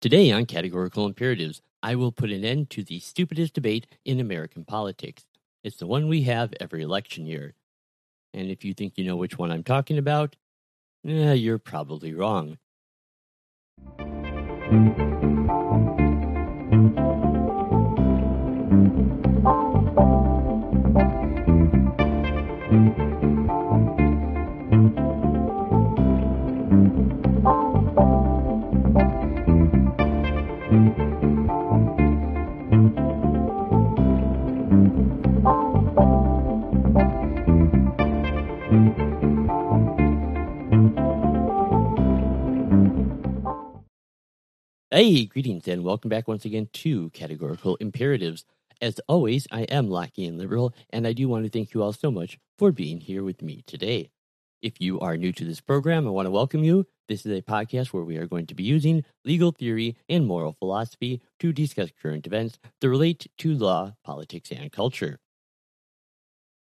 Today on Categorical Imperatives, I will put an end to the stupidest debate in American politics. It's the one we have every election year. And if you think you know which one I'm talking about, eh, you're probably wrong. Hey, greetings and welcome back once again to Categorical Imperatives. As always, I am Lackey and Liberal, and I do want to thank you all so much for being here with me today. If you are new to this program, I want to welcome you. This is a podcast where we are going to be using legal theory and moral philosophy to discuss current events that relate to law, politics, and culture.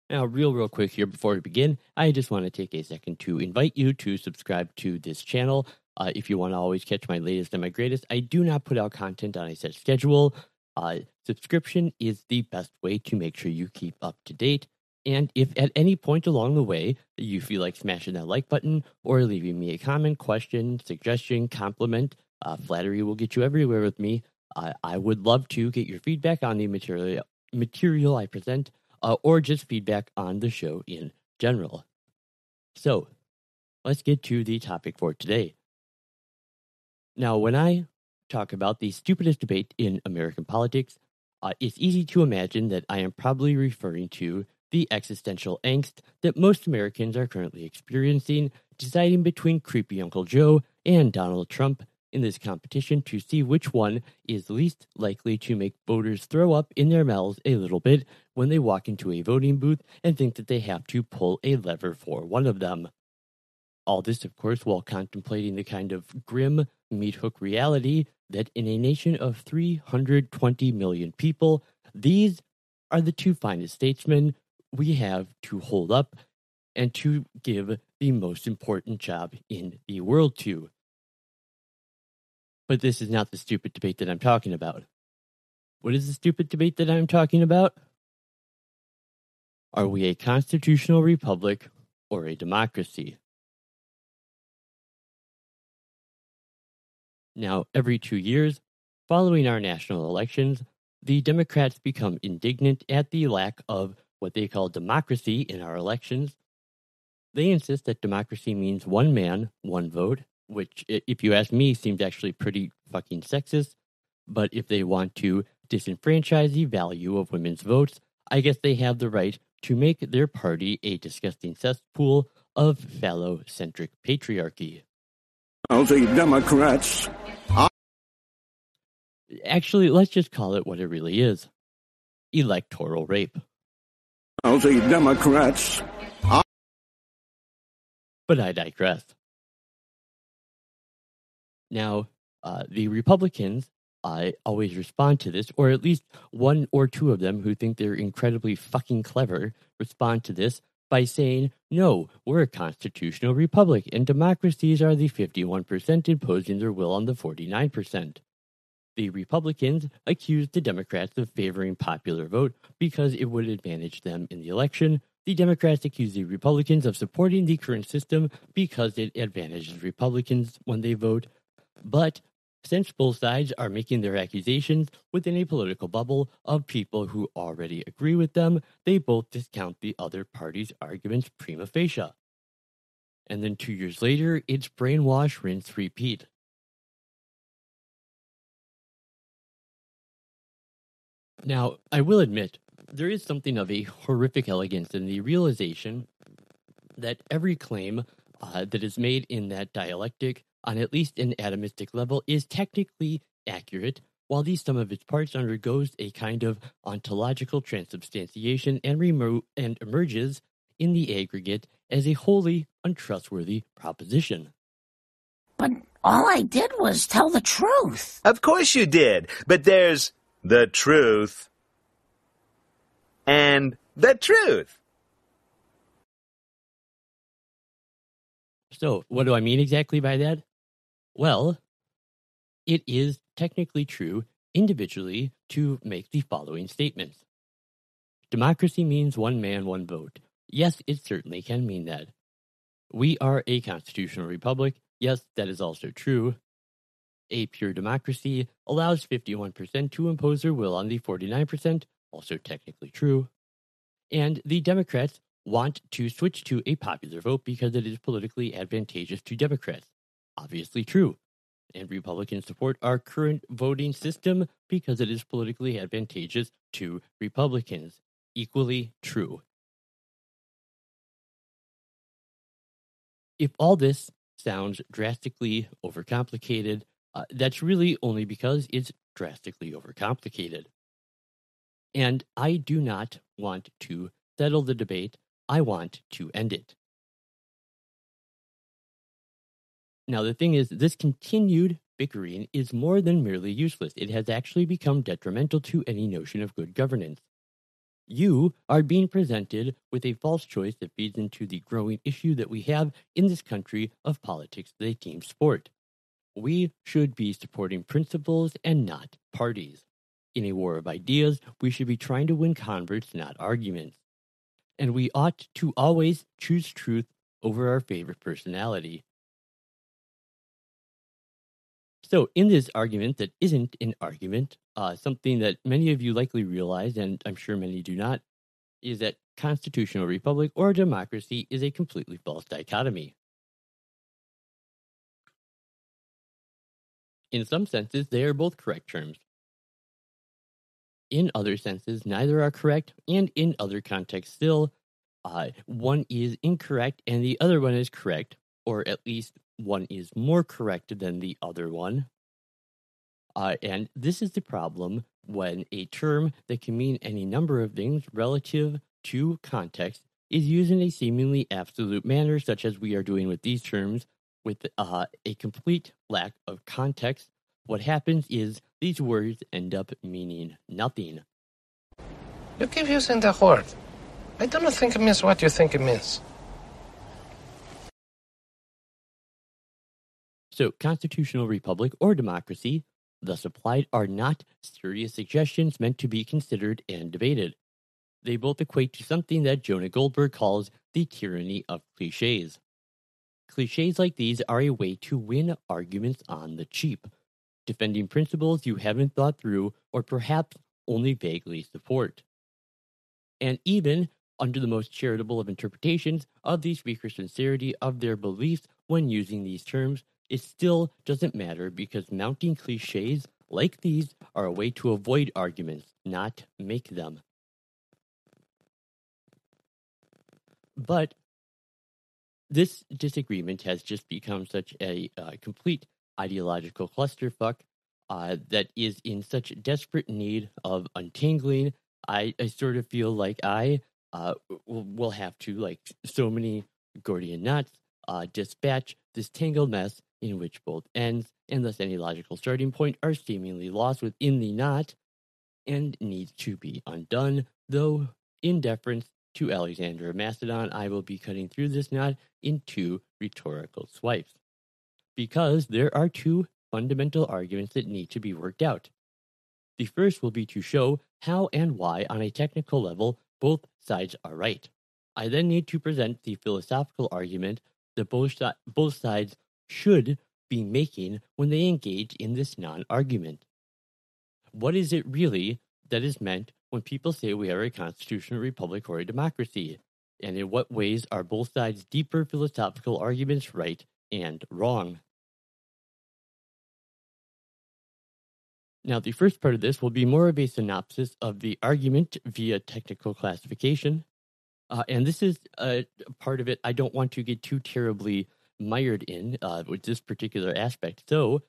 Now, real, real quick here before we begin, I just want to take a second to invite you to subscribe to this channel. Uh, if you want to always catch my latest and my greatest, I do not put out content on a set schedule. Uh, subscription is the best way to make sure you keep up to date. And if at any point along the way you feel like smashing that like button or leaving me a comment, question, suggestion, compliment, uh, flattery will get you everywhere with me. I would love to get your feedback on the material material I present, uh, or just feedback on the show in general. So, let's get to the topic for today. Now, when I talk about the stupidest debate in American politics, uh, it's easy to imagine that I am probably referring to the existential angst that most Americans are currently experiencing, deciding between creepy Uncle Joe and Donald Trump in this competition to see which one is least likely to make voters throw up in their mouths a little bit when they walk into a voting booth and think that they have to pull a lever for one of them. All this, of course, while contemplating the kind of grim, meat hook reality that in a nation of 320 million people, these are the two finest statesmen we have to hold up and to give the most important job in the world to. But this is not the stupid debate that I'm talking about. What is the stupid debate that I'm talking about? Are we a constitutional republic or a democracy? Now, every two years, following our national elections, the Democrats become indignant at the lack of what they call democracy in our elections. They insist that democracy means one man, one vote, which, if you ask me, seems actually pretty fucking sexist. But if they want to disenfranchise the value of women's votes, I guess they have the right to make their party a disgusting cesspool of phallocentric patriarchy. All the Democrats. Actually, let's just call it what it really is electoral rape. All the Democrats. But I digress. Now, uh, the Republicans uh, always respond to this, or at least one or two of them who think they're incredibly fucking clever respond to this by saying, no, we're a constitutional republic and democracies are the 51% imposing their will on the 49%. The Republicans accused the Democrats of favoring popular vote because it would advantage them in the election. The Democrats accused the Republicans of supporting the current system because it advantages Republicans when they vote. But since both sides are making their accusations within a political bubble of people who already agree with them, they both discount the other party's arguments prima facie. And then two years later, it's brainwash, rinse, repeat. Now, I will admit, there is something of a horrific elegance in the realization that every claim uh, that is made in that dialectic on at least an atomistic level, is technically accurate, while the sum of its parts undergoes a kind of ontological transubstantiation and, remo- and emerges in the aggregate as a wholly untrustworthy proposition. But all I did was tell the truth. Of course you did, but there's the truth and the truth. So, what do I mean exactly by that? Well, it is technically true individually to make the following statements. Democracy means one man, one vote. Yes, it certainly can mean that. We are a constitutional republic. Yes, that is also true. A pure democracy allows 51% to impose their will on the 49%, also technically true. And the Democrats want to switch to a popular vote because it is politically advantageous to Democrats. Obviously true. And Republicans support our current voting system because it is politically advantageous to Republicans. Equally true. If all this sounds drastically overcomplicated, uh, that's really only because it's drastically overcomplicated. And I do not want to settle the debate. I want to end it. Now, the thing is, this continued bickering is more than merely useless. It has actually become detrimental to any notion of good governance. You are being presented with a false choice that feeds into the growing issue that we have in this country of politics as a team sport. We should be supporting principles and not parties. In a war of ideas, we should be trying to win converts, not arguments. And we ought to always choose truth over our favorite personality. So, in this argument that isn't an argument, uh, something that many of you likely realize, and I'm sure many do not, is that constitutional republic or democracy is a completely false dichotomy. In some senses, they are both correct terms. In other senses, neither are correct, and in other contexts, still, uh, one is incorrect and the other one is correct, or at least one is more correct than the other one. Uh, and this is the problem when a term that can mean any number of things relative to context is used in a seemingly absolute manner, such as we are doing with these terms, with uh, a complete lack of context. What happens is these words end up meaning nothing. You keep using the word. I do not think it means what you think it means. So, constitutional republic or democracy, thus applied, are not serious suggestions meant to be considered and debated. They both equate to something that Jonah Goldberg calls the tyranny of cliches. Cliches like these are a way to win arguments on the cheap, defending principles you haven't thought through or perhaps only vaguely support. And even under the most charitable of interpretations of the speaker's sincerity of their beliefs when using these terms, it still doesn't matter because mounting cliches like these are a way to avoid arguments, not make them. But this disagreement has just become such a uh, complete ideological clusterfuck uh, that is in such desperate need of untangling. I, I sort of feel like I uh, will, will have to, like so many Gordian knots, uh, dispatch this tangled mess in which both ends and thus any logical starting point are seemingly lost within the knot and needs to be undone, though in deference to Alexander Macedon, I will be cutting through this knot in two rhetorical swipes. Because there are two fundamental arguments that need to be worked out. The first will be to show how and why, on a technical level, both sides are right. I then need to present the philosophical argument that both, both sides should be making when they engage in this non argument. What is it really that is meant when people say we are a constitutional republic or a democracy? And in what ways are both sides' deeper philosophical arguments right and wrong? Now, the first part of this will be more of a synopsis of the argument via technical classification. Uh, and this is a part of it I don't want to get too terribly mired in uh, with this particular aspect. So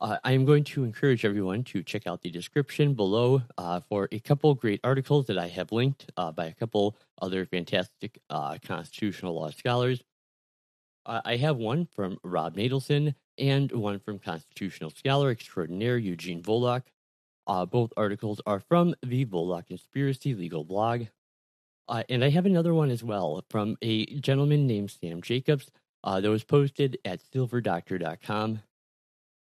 uh, I am going to encourage everyone to check out the description below uh, for a couple great articles that I have linked uh, by a couple other fantastic uh, constitutional law scholars. Uh, I have one from Rob Natelson and one from constitutional scholar extraordinaire Eugene Volokh. both articles are from the Volokh Conspiracy Legal blog. and I have another one as well from a gentleman named Sam Jacobs uh, that was posted at silverdoctor.com.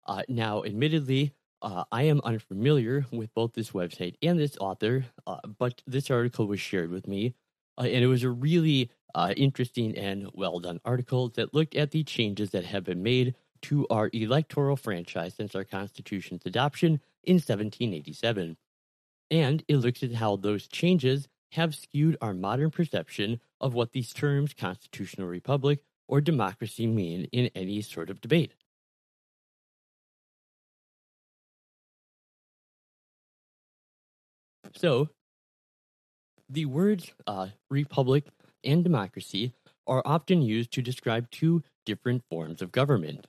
Uh, now, admittedly, uh, I am unfamiliar with both this website and this author, uh, but this article was shared with me, uh, and it was a really uh, interesting and well done article that looked at the changes that have been made to our electoral franchise since our Constitution's adoption in 1787. And it looks at how those changes have skewed our modern perception of what these terms, constitutional republic or democracy, mean in any sort of debate. So, the words uh, republic and democracy are often used to describe two different forms of government.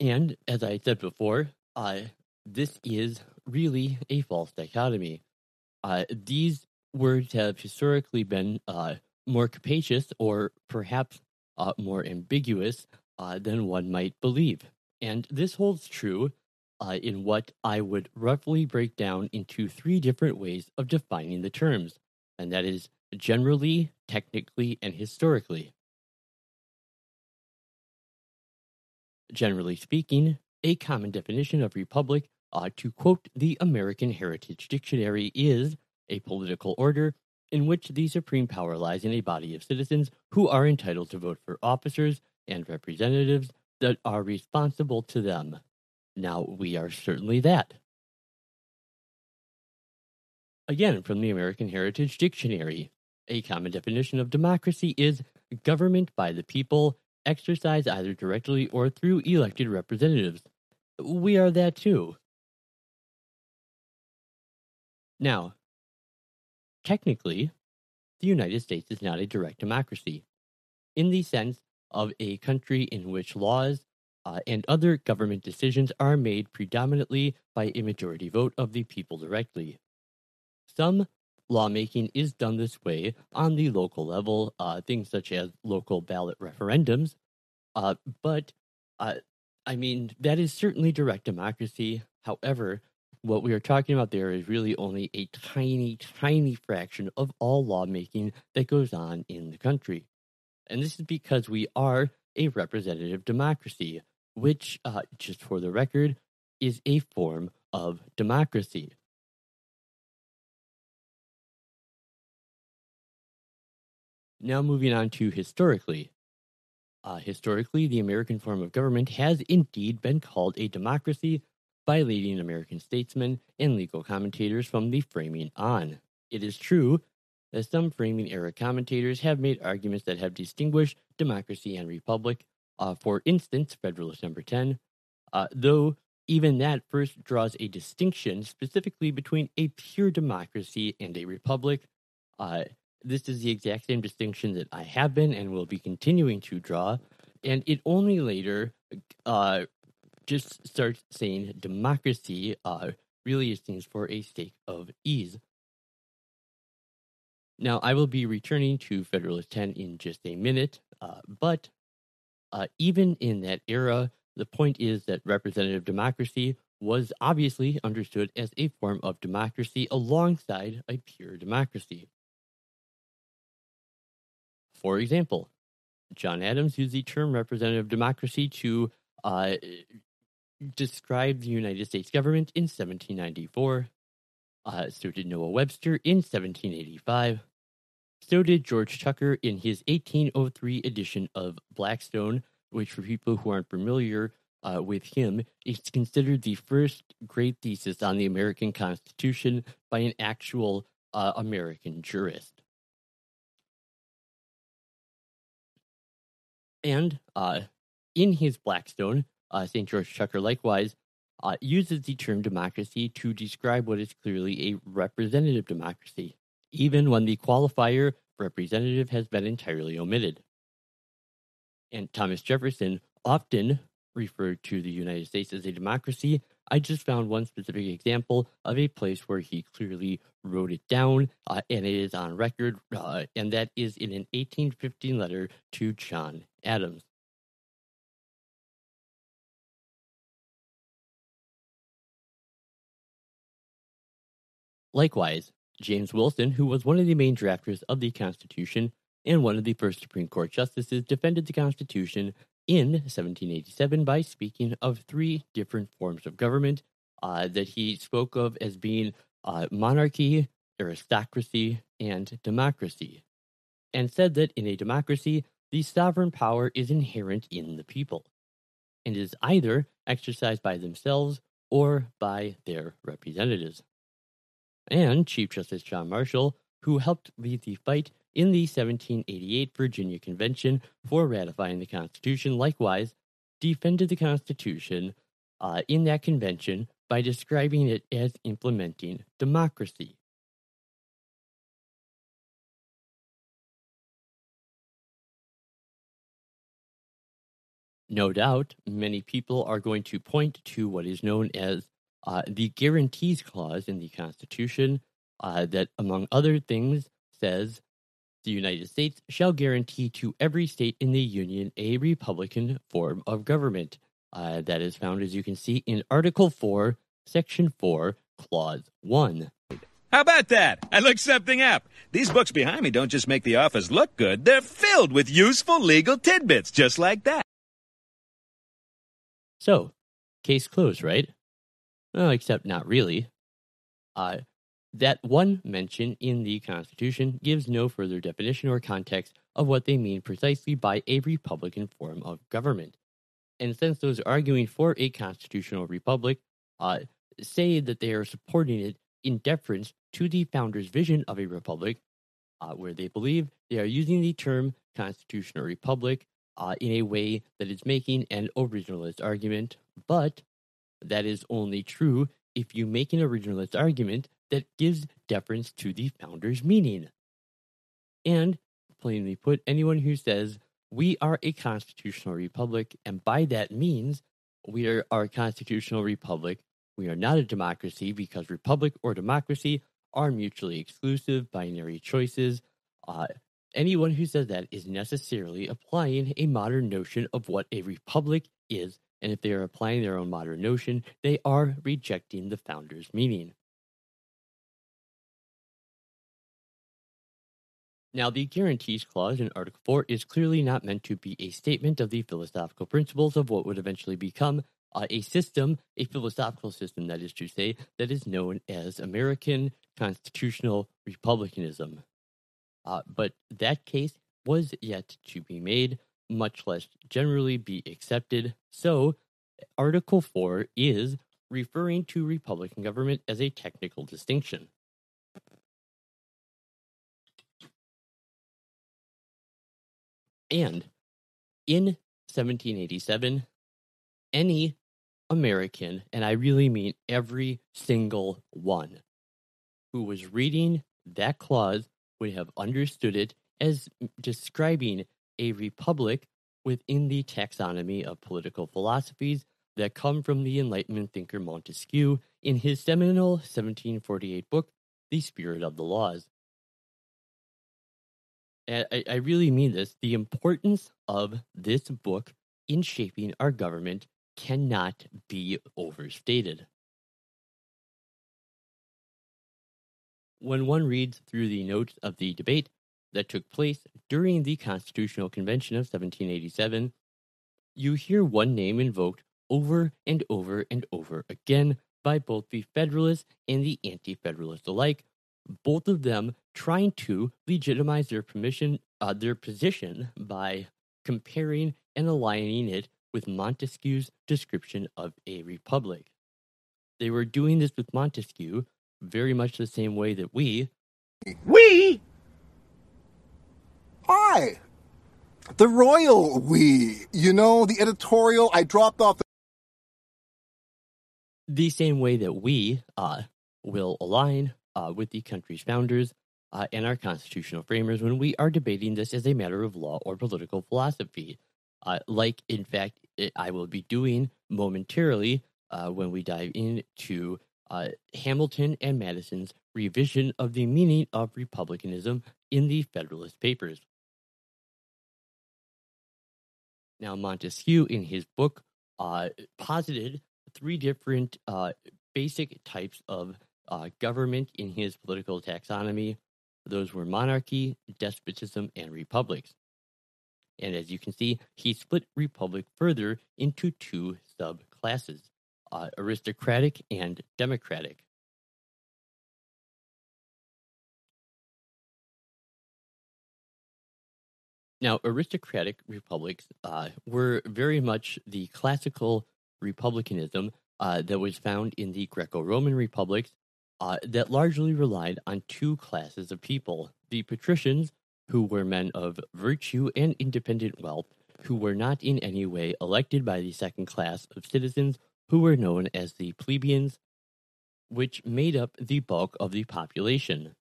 And as I said before, uh, this is really a false dichotomy. Uh, these words have historically been uh, more capacious or perhaps uh, more ambiguous uh, than one might believe. And this holds true uh, in what I would roughly break down into three different ways of defining the terms, and that is generally, technically, and historically. Generally speaking, a common definition of republic, uh, to quote the American Heritage Dictionary, is a political order in which the supreme power lies in a body of citizens who are entitled to vote for officers and representatives that are responsible to them. Now, we are certainly that. Again, from the American Heritage Dictionary, a common definition of democracy is government by the people, exercised either directly or through elected representatives. We are that too. Now, technically, the United States is not a direct democracy, in the sense of a country in which laws uh, and other government decisions are made predominantly by a majority vote of the people directly. Some lawmaking is done this way on the local level, uh, things such as local ballot referendums. Uh, but, uh, I mean, that is certainly direct democracy. However, what we are talking about there is really only a tiny, tiny fraction of all lawmaking that goes on in the country. And this is because we are a representative democracy which, uh, just for the record, is a form of democracy. Now, moving on to historically. Uh, historically, the American form of government has indeed been called a democracy by leading American statesmen and legal commentators from the framing on. It is true that some framing era commentators have made arguments that have distinguished democracy and republic uh, for instance, Federalist number 10, uh, though even that first draws a distinction specifically between a pure democracy and a republic. Uh, this is the exact same distinction that I have been and will be continuing to draw, and it only later uh, just starts saying democracy uh, really stands for a state of ease. Now, I will be returning to Federalist 10 in just a minute, uh, but uh, even in that era, the point is that representative democracy was obviously understood as a form of democracy alongside a pure democracy. For example, John Adams used the term representative democracy to uh, describe the United States government in 1794. Uh, so did Noah Webster in 1785. So did George Tucker in his 1803 edition of Blackstone, which, for people who aren't familiar uh, with him, is considered the first great thesis on the American Constitution by an actual uh, American jurist. And uh, in his Blackstone, St. George Tucker likewise uh, uses the term democracy to describe what is clearly a representative democracy even when the qualifier representative has been entirely omitted. And Thomas Jefferson often referred to the United States as a democracy. I just found one specific example of a place where he clearly wrote it down, uh, and it is on record, uh, and that is in an 1815 letter to John Adams. Likewise, James Wilson, who was one of the main drafters of the Constitution and one of the first Supreme Court justices, defended the Constitution in 1787 by speaking of three different forms of government uh, that he spoke of as being uh, monarchy, aristocracy, and democracy, and said that in a democracy, the sovereign power is inherent in the people and is either exercised by themselves or by their representatives. And Chief Justice John Marshall, who helped lead the fight in the 1788 Virginia Convention for ratifying the Constitution, likewise defended the Constitution uh, in that convention by describing it as implementing democracy. No doubt, many people are going to point to what is known as uh, the Guarantees Clause in the Constitution, uh, that, among other things, says the United States shall guarantee to every state in the Union a Republican form of government. Uh, that is found, as you can see, in Article 4, Section 4, Clause 1. How about that? I looked something up. These books behind me don't just make the office look good, they're filled with useful legal tidbits just like that. So, case closed, right? Well, except not really. Uh, that one mention in the Constitution gives no further definition or context of what they mean precisely by a republican form of government. And since those arguing for a constitutional republic uh, say that they are supporting it in deference to the founders' vision of a republic, uh, where they believe they are using the term constitutional republic uh, in a way that is making an originalist argument, but that is only true if you make an originalist argument that gives deference to the founder's meaning. And, plainly put, anyone who says, we are a constitutional republic, and by that means, we are a constitutional republic. We are not a democracy because republic or democracy are mutually exclusive binary choices. Uh, anyone who says that is necessarily applying a modern notion of what a republic is, and if they are applying their own modern notion, they are rejecting the founder's meaning. Now, the Guarantees Clause in Article 4 is clearly not meant to be a statement of the philosophical principles of what would eventually become uh, a system, a philosophical system, that is to say, that is known as American constitutional republicanism. Uh, but that case was yet to be made, much less generally be accepted. So, Article 4 is referring to Republican government as a technical distinction. And in 1787, any American, and I really mean every single one, who was reading that clause would have understood it as describing a republic within the taxonomy of political philosophies that come from the Enlightenment thinker Montesquieu in his seminal 1748 book, The Spirit of the Laws. And I, I really mean this. The importance of this book in shaping our government cannot be overstated. When one reads through the notes of the debate that took place during the Constitutional Convention of 1787, you hear one name invoked over and over and over again by both the Federalists and the Anti Federalists alike, both of them trying to legitimize their permission, uh, their position by comparing and aligning it with Montesquieu's description of a republic. They were doing this with Montesquieu very much the same way that we. We? Hi. The royal we. You know, the editorial I dropped off. The- the same way that we uh, will align uh, with the country's founders uh, and our constitutional framers when we are debating this as a matter of law or political philosophy. Uh, like, in fact, it, I will be doing momentarily uh, when we dive into uh, Hamilton and Madison's revision of the meaning of republicanism in the Federalist Papers. Now, Montesquieu, in his book, uh, posited three different uh, basic types of uh, government in his political taxonomy. Those were monarchy, despotism, and republics. And as you can see, he split republic further into two subclasses uh, aristocratic and democratic. Now, aristocratic republics uh, were very much the classical republicanism uh, that was found in the Greco Roman republics uh, that largely relied on two classes of people the patricians, who were men of virtue and independent wealth, who were not in any way elected by the second class of citizens, who were known as the plebeians, which made up the bulk of the population.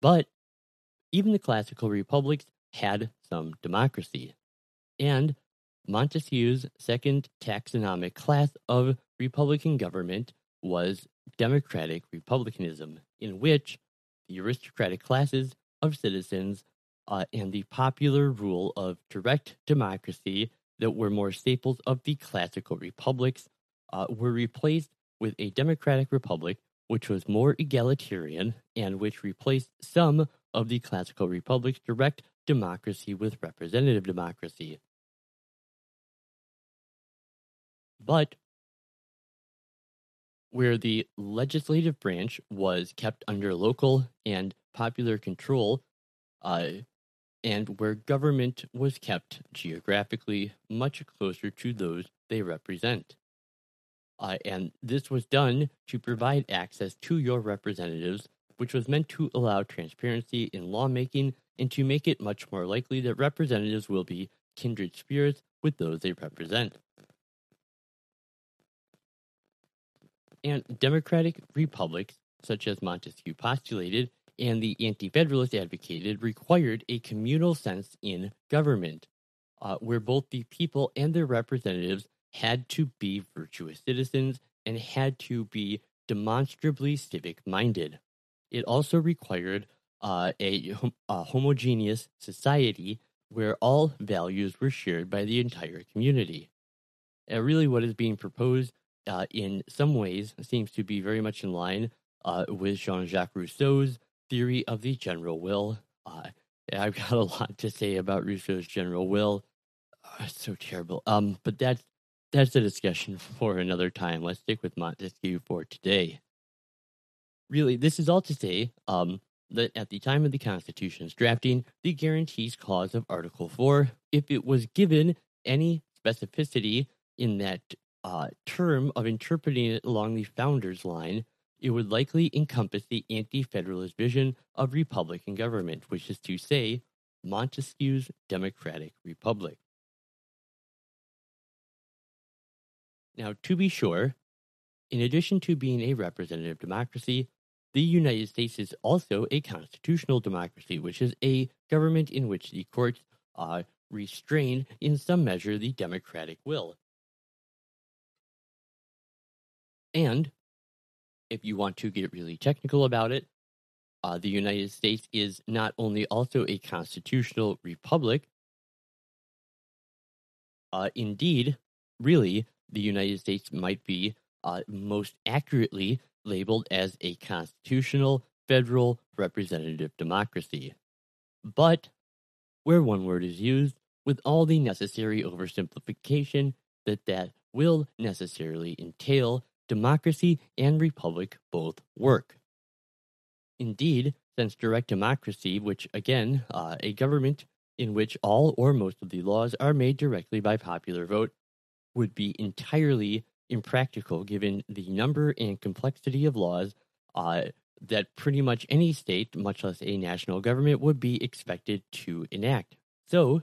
But even the classical republics had some democracy. And Montesquieu's second taxonomic class of republican government was democratic republicanism, in which the aristocratic classes of citizens uh, and the popular rule of direct democracy that were more staples of the classical republics uh, were replaced with a democratic republic which was more egalitarian and which replaced some of the classical republic's direct democracy with representative democracy. But where the legislative branch was kept under local and popular control, uh, and where government was kept geographically much closer to those they represent. Uh, and this was done to provide access to your representatives, which was meant to allow transparency in lawmaking and to make it much more likely that representatives will be kindred spirits with those they represent. And democratic republics, such as Montesquieu postulated and the Anti Federalists advocated, required a communal sense in government, uh, where both the people and their representatives had to be virtuous citizens and had to be demonstrably civic minded. It also required uh, a, a homogeneous society where all values were shared by the entire community. And really, what is being proposed uh, in some ways seems to be very much in line uh, with Jean Jacques Rousseau's theory of the general will. Uh, I've got a lot to say about Rousseau's general will. Oh, it's so terrible. Um, but that's that's a discussion for another time. Let's stick with Montesquieu for today. Really, this is all to say um, that at the time of the Constitution's drafting, the Guarantees Clause of Article 4, if it was given any specificity in that uh, term of interpreting it along the founder's line, it would likely encompass the anti federalist vision of Republican government, which is to say, Montesquieu's Democratic Republic. Now, to be sure, in addition to being a representative democracy, the United States is also a constitutional democracy, which is a government in which the courts uh, restrain, in some measure, the democratic will. And if you want to get really technical about it, uh, the United States is not only also a constitutional republic, uh, indeed, really, the United States might be uh, most accurately labeled as a constitutional federal representative democracy. But where one word is used, with all the necessary oversimplification that that will necessarily entail, democracy and republic both work. Indeed, since direct democracy, which again, uh, a government in which all or most of the laws are made directly by popular vote, would be entirely impractical given the number and complexity of laws uh, that pretty much any state, much less a national government, would be expected to enact. So,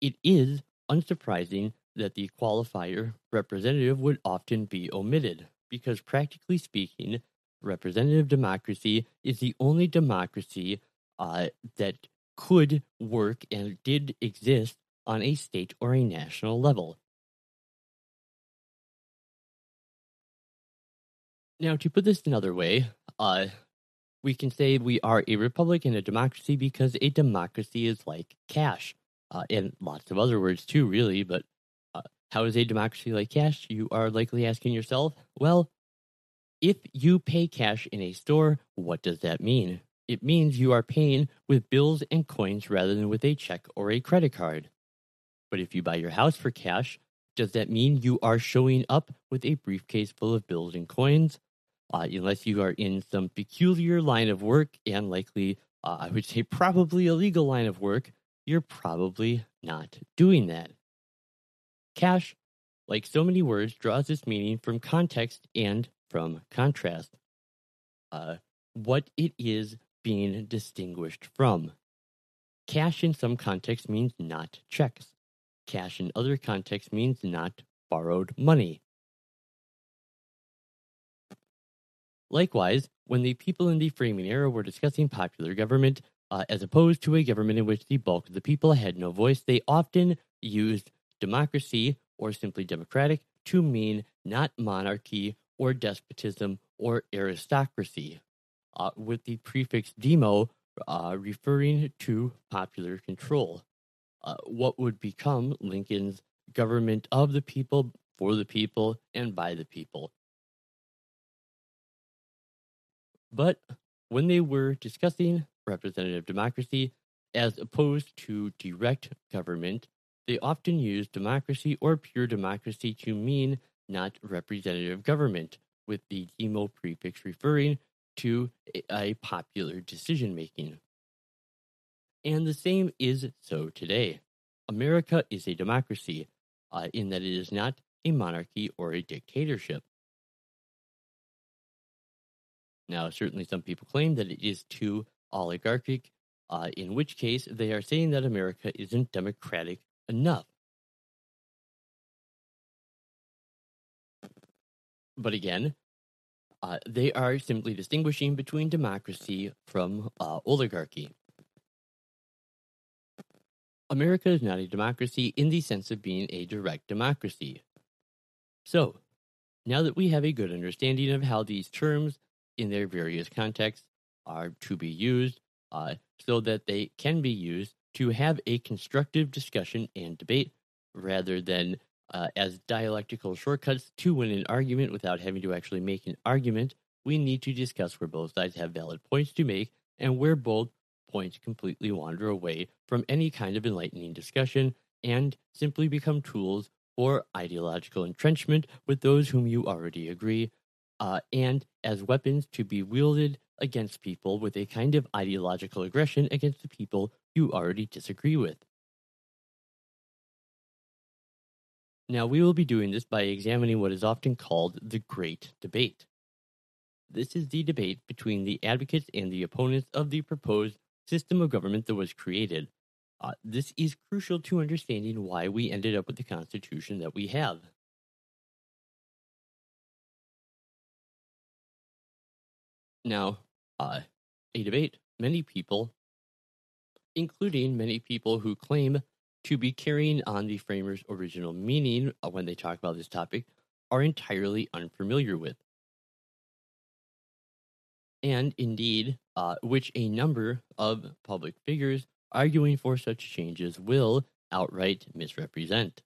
it is unsurprising that the qualifier representative would often be omitted, because practically speaking, representative democracy is the only democracy uh, that could work and did exist on a state or a national level. Now, to put this another way, uh, we can say we are a republic and a democracy because a democracy is like cash, uh, and lots of other words too, really. But uh, how is a democracy like cash? You are likely asking yourself. Well, if you pay cash in a store, what does that mean? It means you are paying with bills and coins rather than with a check or a credit card. But if you buy your house for cash, does that mean you are showing up with a briefcase full of bills and coins? Uh, unless you are in some peculiar line of work and likely, uh, I would say, probably illegal line of work, you're probably not doing that. Cash, like so many words, draws its meaning from context and from contrast. Uh, what it is being distinguished from. Cash in some contexts means not checks. Cash in other contexts means not borrowed money. Likewise, when the people in the framing era were discussing popular government, uh, as opposed to a government in which the bulk of the people had no voice, they often used democracy or simply democratic to mean not monarchy or despotism or aristocracy, uh, with the prefix demo uh, referring to popular control. Uh, what would become Lincoln's government of the people, for the people, and by the people. But when they were discussing representative democracy as opposed to direct government, they often used democracy or pure democracy to mean not representative government, with the demo prefix referring to a popular decision making. And the same is so today. America is a democracy, uh, in that it is not a monarchy or a dictatorship. Now, certainly some people claim that it is too oligarchic, uh, in which case they are saying that America isn't democratic enough. But again, uh, they are simply distinguishing between democracy from uh, oligarchy. America is not a democracy in the sense of being a direct democracy. So, now that we have a good understanding of how these terms in their various contexts are to be used, uh, so that they can be used to have a constructive discussion and debate rather than uh, as dialectical shortcuts to win an argument without having to actually make an argument, we need to discuss where both sides have valid points to make and where both points completely wander away from any kind of enlightening discussion and simply become tools for ideological entrenchment with those whom you already agree, uh, and as weapons to be wielded against people with a kind of ideological aggression against the people you already disagree with. Now, we will be doing this by examining what is often called the Great Debate. This is the debate between the advocates and the opponents of the proposed system of government that was created. Uh, this is crucial to understanding why we ended up with the Constitution that we have. Now, uh, a debate, many people, including many people who claim to be carrying on the framers' original meaning uh, when they talk about this topic, are entirely unfamiliar with. And indeed, uh, which a number of public figures arguing for such changes will outright misrepresent.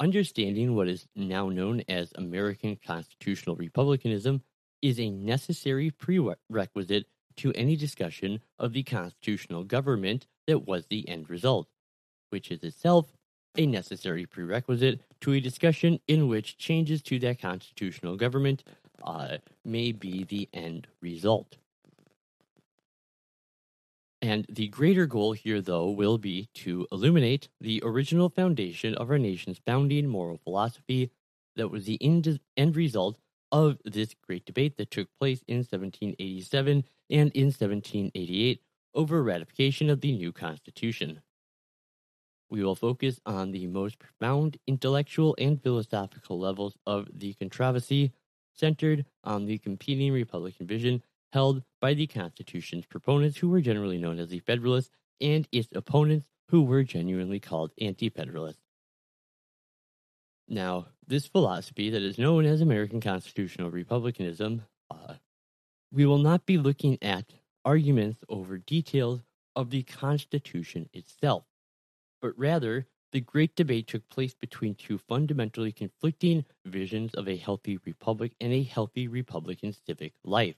Understanding what is now known as American constitutional republicanism is a necessary prerequisite to any discussion of the constitutional government that was the end result, which is itself a necessary prerequisite to a discussion in which changes to that constitutional government uh, may be the end result. And the greater goal here, though, will be to illuminate the original foundation of our nation's founding moral philosophy that was the end, end result of this great debate that took place in 1787 and in 1788 over ratification of the new Constitution. We will focus on the most profound intellectual and philosophical levels of the controversy, centered on the competing Republican vision held by the Constitution's proponents, who were generally known as the Federalists, and its opponents, who were genuinely called Anti Federalists. Now, this philosophy that is known as American constitutional republicanism, uh, we will not be looking at arguments over details of the Constitution itself, but rather the great debate took place between two fundamentally conflicting visions of a healthy republic and a healthy Republican civic life.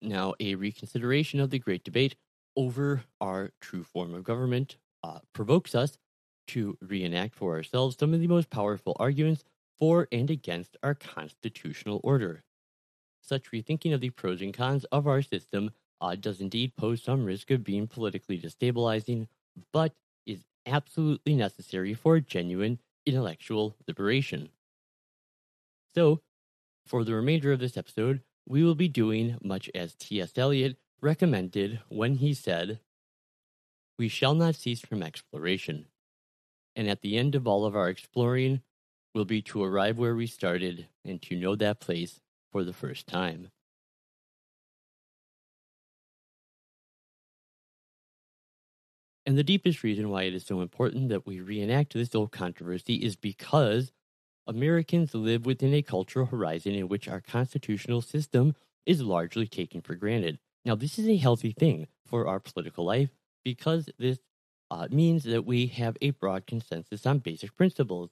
Now, a reconsideration of the great debate over our true form of government uh, provokes us to reenact for ourselves some of the most powerful arguments for and against our constitutional order. Such rethinking of the pros and cons of our system uh, does indeed pose some risk of being politically destabilizing, but is absolutely necessary for genuine intellectual liberation. So, for the remainder of this episode, we will be doing much as T.S. Eliot recommended when he said, We shall not cease from exploration. And at the end of all of our exploring will be to arrive where we started and to know that place for the first time. And the deepest reason why it is so important that we reenact this old controversy is because Americans live within a cultural horizon in which our constitutional system is largely taken for granted. Now, this is a healthy thing for our political life because this uh, means that we have a broad consensus on basic principles,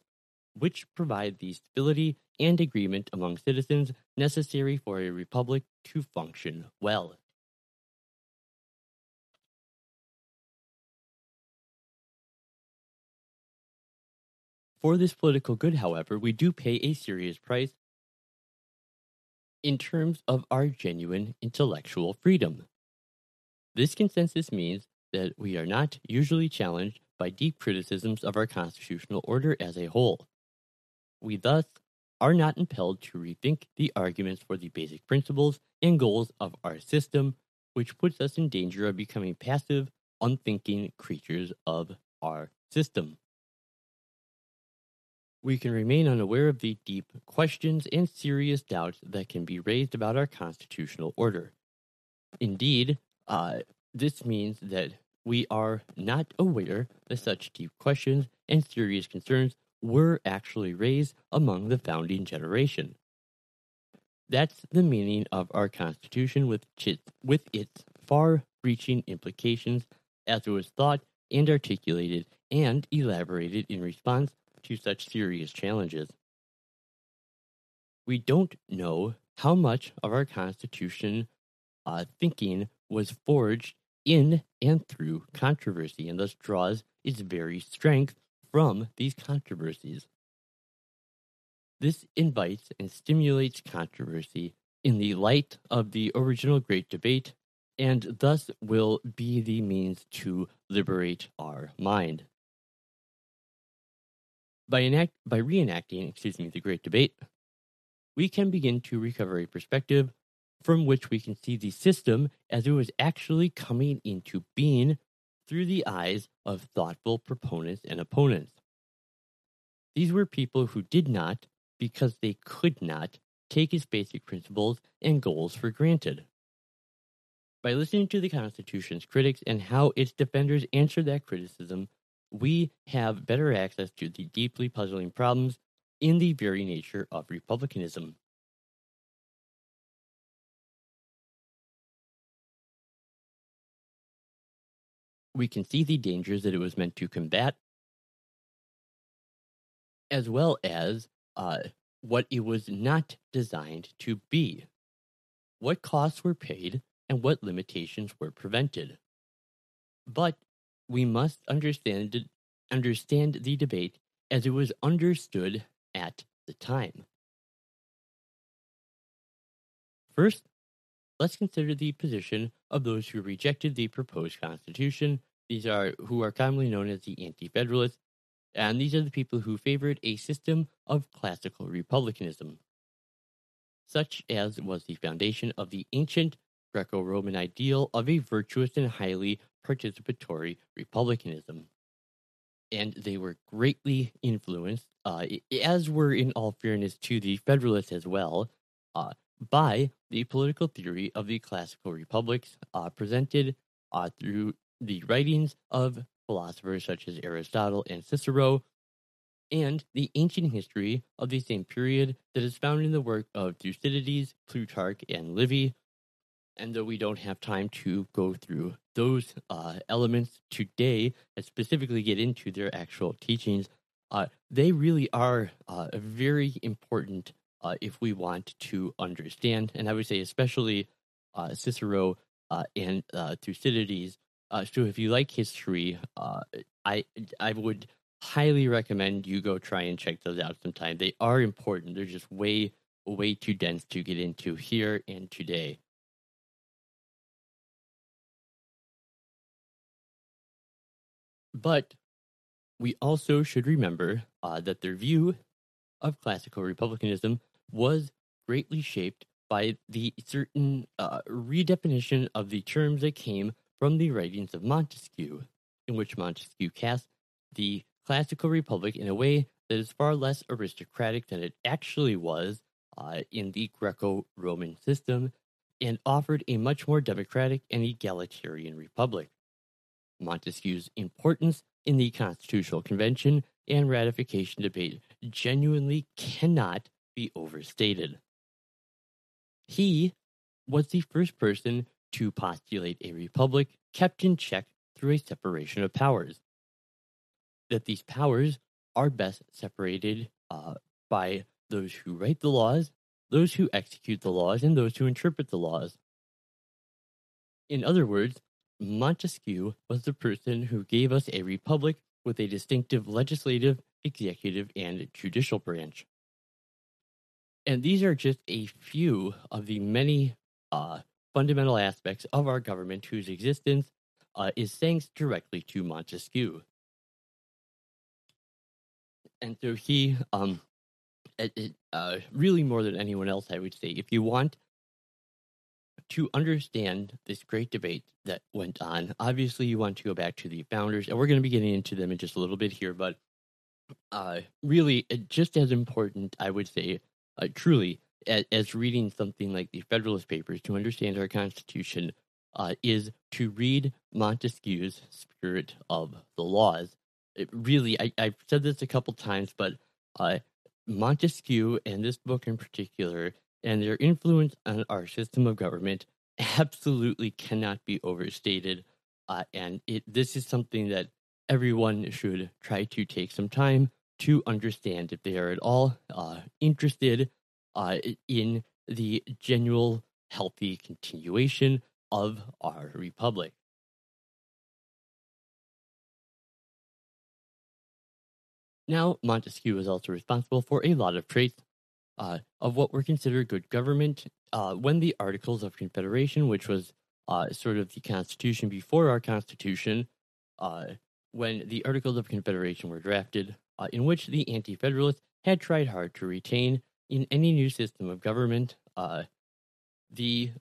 which provide the stability and agreement among citizens necessary for a republic to function well. For this political good, however, we do pay a serious price in terms of our genuine intellectual freedom. This consensus means that we are not usually challenged by deep criticisms of our constitutional order as a whole. We thus are not impelled to rethink the arguments for the basic principles and goals of our system, which puts us in danger of becoming passive, unthinking creatures of our system we can remain unaware of the deep questions and serious doubts that can be raised about our constitutional order. Indeed, uh, this means that we are not aware that such deep questions and serious concerns were actually raised among the founding generation. That's the meaning of our Constitution with, with its far reaching implications as it was thought and articulated and elaborated in response to such serious challenges. We don't know how much of our Constitution uh, thinking was forged in and through controversy, and thus draws its very strength from these controversies. This invites and stimulates controversy in the light of the original Great Debate, and thus will be the means to liberate our mind. By, enact, by reenacting, excuse me, the Great Debate, we can begin to recover a perspective from which we can see the system as it was actually coming into being through the eyes of thoughtful proponents and opponents. These were people who did not, because they could not, take its basic principles and goals for granted. By listening to the Constitution's critics and how its defenders answered that criticism, we have better access to the deeply puzzling problems in the very nature of republicanism. We can see the dangers that it was meant to combat, as well as uh, what it was not designed to be, what costs were paid, and what limitations were prevented. But we must understand understand the debate as it was understood at the time. First, let's consider the position of those who rejected the proposed constitution. These are who are commonly known as the anti-federalists, and these are the people who favored a system of classical republicanism, such as was the foundation of the ancient Greco Roman ideal of a virtuous and highly participatory republicanism. And they were greatly influenced, uh, as were in all fairness to the Federalists as well, uh, by the political theory of the classical republics uh, presented uh, through the writings of philosophers such as Aristotle and Cicero, and the ancient history of the same period that is found in the work of Thucydides, Plutarch, and Livy, and though we don't have time to go through those uh, elements today and specifically get into their actual teachings, uh, they really are uh, very important uh, if we want to understand. And I would say, especially uh, Cicero, uh, and uh, Thucydides. Uh, so if you like history, uh, I I would highly recommend you go try and check those out sometime. They are important. They're just way way too dense to get into here and today. But we also should remember that their view of classical republicanism was greatly shaped by the certain uh, redefinition of the terms that came from the writings of Montesquieu, in which Montesquieu cast the classical republic in a way that is far less aristocratic than it actually was uh, in the Greco Roman system and offered a much more democratic and egalitarian republic. Montesquieu's importance in the Constitutional Convention and ratification debate genuinely cannot be overstated. He was the first person to postulate a republic kept in check through a separation of powers. That these powers are best separated uh, by those who write the laws, those who execute the laws, and those who interpret the laws. In other words, Montesquieu was the person who gave us a republic with a distinctive legislative, executive, and judicial branch. And these are just a few of the many uh, fundamental aspects of our government whose existence uh, is thanks directly to Montesquieu. And so he, um, it, uh, really more than anyone else, I would say, if you want to understand this great debate that went on, obviously you want to go back to the founders, and we're going to be getting into them in just a little bit here, but uh, really, just as important, I would say, uh, truly, as, as, reading something like the Federalist Papers to understand our Constitution, uh, is to read Montesquieu's Spirit of the Laws. It really, I, have said this a couple times, but uh, Montesquieu and this book in particular and their influence on our system of government absolutely cannot be overstated. Uh, and it, this is something that everyone should try to take some time to understand if they are at all uh, interested uh, in the genuine, healthy continuation of our republic. Now, Montesquieu is also responsible for a lot of traits uh, of what were considered good government uh, when the Articles of Confederation, which was uh, sort of the Constitution before our Constitution, uh, when the Articles of Confederation were drafted, uh, in which the Anti Federalists had tried hard to retain in any new system of government uh, the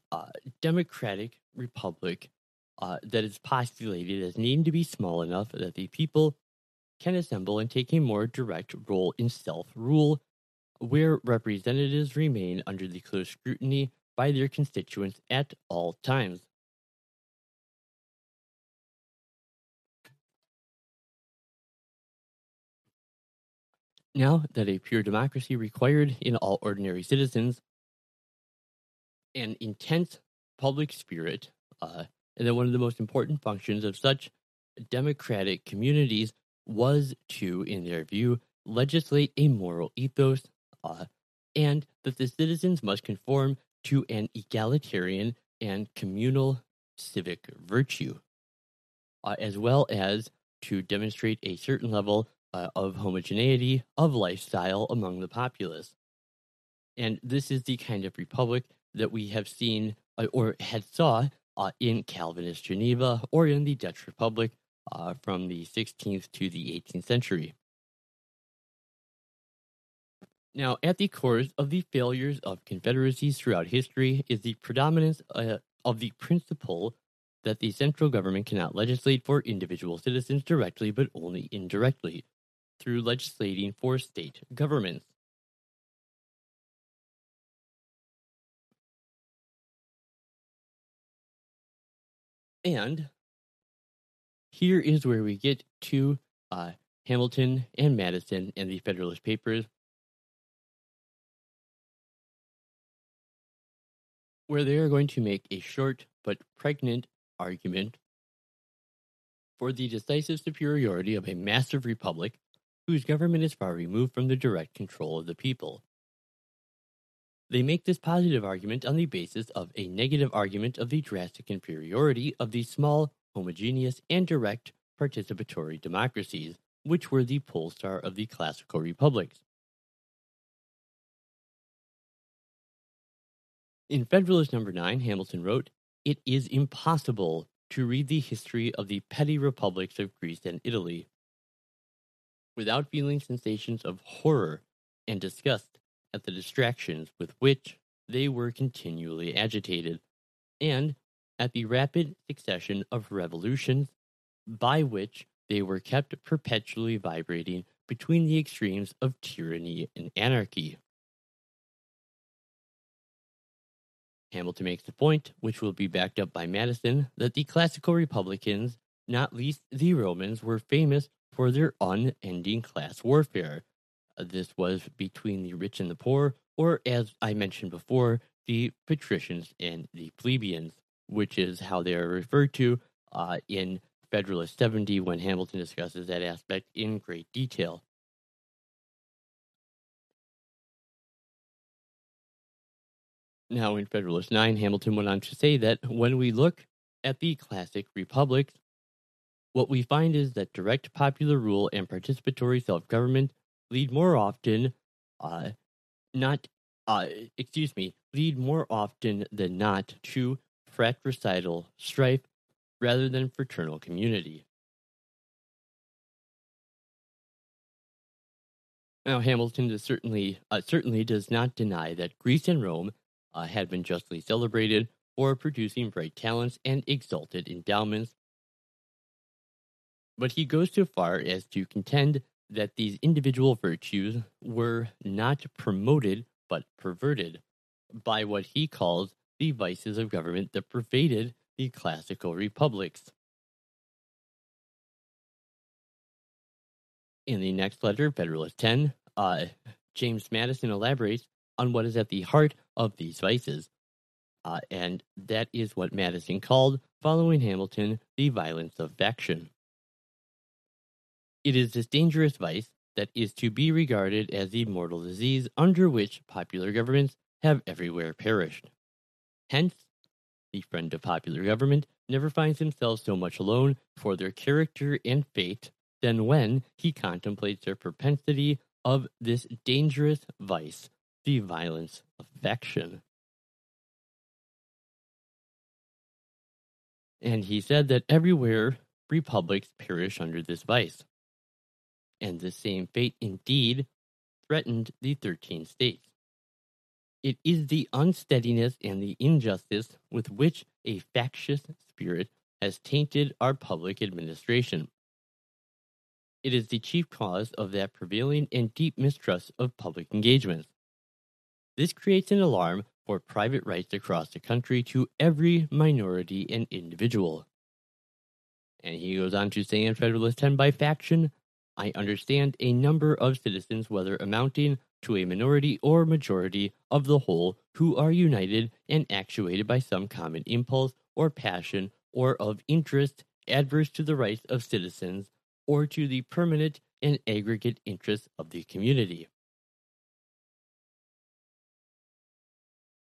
democratic republic that is postulated as needing to be small enough that the people can assemble and take a more direct role in self rule where representatives remain under the close scrutiny by their constituents at all times. Now that a pure democracy required in all ordinary citizens an intense public spirit, uh, and that one of the most important functions of such democratic communities was to, in their view, legislate a moral ethos uh, and that the citizens must conform to an egalitarian and communal civic virtue, uh, as well as to demonstrate a certain level uh, of homogeneity of lifestyle among the populace. And this is the kind of republic that we have seen uh, or had saw uh, in Calvinist Geneva or in the Dutch Republic uh, from the 16th to the 18th century. Now, at the core of the failures of confederacies throughout history is the predominance uh, of the principle that the central government cannot legislate for individual citizens directly, but only indirectly, through legislating for state governments. And here is where we get to uh, Hamilton and Madison and the Federalist Papers where they are going to make a short but pregnant argument for the decisive superiority of a massive republic whose government is far removed from the direct control of the people. They make this positive argument on the basis of a negative argument of the drastic inferiority of the small, homogeneous, and direct participatory democracies, which were the pole star of the classical republics. In Federalist Number 9, Hamilton wrote, It is impossible to read the history of the petty republics of Greece and Italy without feeling sensations of horror and disgust at the distractions with which they were continually agitated, and at the rapid succession of revolutions by which they were kept perpetually vibrating between the extremes of tyranny and anarchy. Hamilton makes the point, which will be backed up by Madison, that the classical Republicans, not least the Romans, were famous for their unending class warfare. Uh, this was between the rich and the poor, or as I mentioned before, the patricians and the plebeians, which is how they are referred to uh, in Federalist 70 when Hamilton discusses that aspect in great detail. Now, in Federalist 9, Hamilton went on to say that when we look at the classic republics, what we find is that direct popular rule and participatory self government lead more often, uh, not, uh, excuse me, lead more often than not to fratricidal strife rather than fraternal community. Now, Hamilton certainly uh, certainly does not deny that Greece and Rome uh, had been justly celebrated for producing bright talents and exalted endowments. But he goes so far as to contend that these individual virtues were not promoted but perverted by what he calls the vices of government that pervaded the classical republics. In the next letter, Federalist 10, uh, James Madison elaborates on what is at the heart of these vices. Uh, and that is what Madison called, following Hamilton, the violence of faction. It is this dangerous vice that is to be regarded as the mortal disease under which popular governments have everywhere perished. Hence, the friend of popular government never finds himself so much alone for their character and fate than when he contemplates their propensity of this dangerous vice the violence of faction. And he said that everywhere republics perish under this vice. And the same fate indeed threatened the 13 states. It is the unsteadiness and the injustice with which a factious spirit has tainted our public administration. It is the chief cause of that prevailing and deep mistrust of public engagements. This creates an alarm for private rights across the country to every minority and individual. And he goes on to say in Federalist 10 by faction, I understand a number of citizens, whether amounting to a minority or majority of the whole, who are united and actuated by some common impulse or passion or of interest adverse to the rights of citizens or to the permanent and aggregate interests of the community.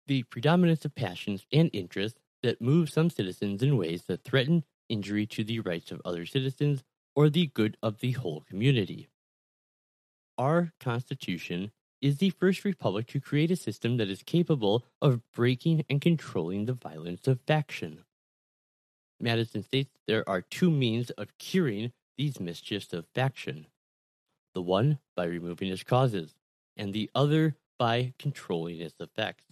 the predominance of passions and interests that move some citizens in ways that threaten injury to the rights of other citizens or the good of the whole community. Our Constitution is the first republic to create a system that is capable of breaking and controlling the violence of faction. Madison states there are two means of curing these mischiefs of faction the one by removing its causes, and the other by controlling its effects.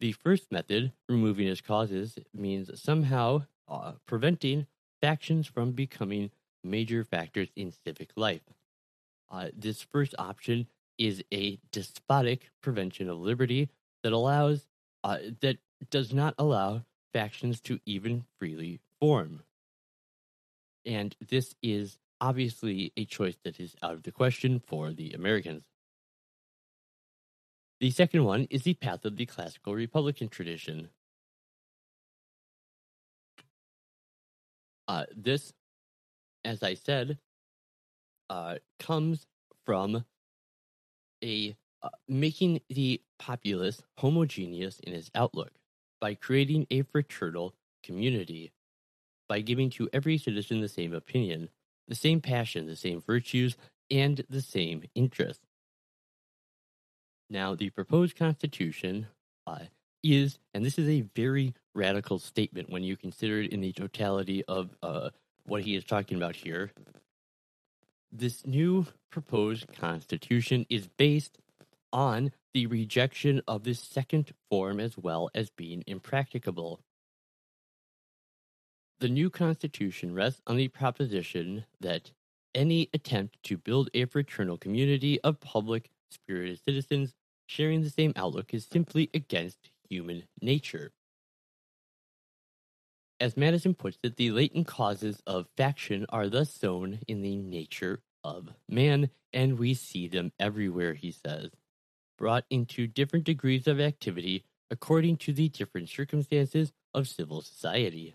The first method, removing its causes, means somehow uh, preventing factions from becoming major factors in civic life. Uh, this first option is a despotic prevention of liberty that allows uh, that does not allow factions to even freely form. And this is obviously a choice that is out of the question for the Americans. The second one is the path of the classical Republican tradition. Uh, this, as I said, uh, comes from a uh, making the populace homogeneous in its outlook by creating a fraternal community, by giving to every citizen the same opinion, the same passion, the same virtues, and the same interests. Now, the proposed constitution uh, is, and this is a very radical statement when you consider it in the totality of uh, what he is talking about here. This new proposed constitution is based on the rejection of this second form as well as being impracticable. The new constitution rests on the proposition that any attempt to build a fraternal community of public spirited citizens sharing the same outlook is simply against human nature. As Madison puts it, the latent causes of faction are thus sown in the nature of man, and we see them everywhere, he says, brought into different degrees of activity according to the different circumstances of civil society.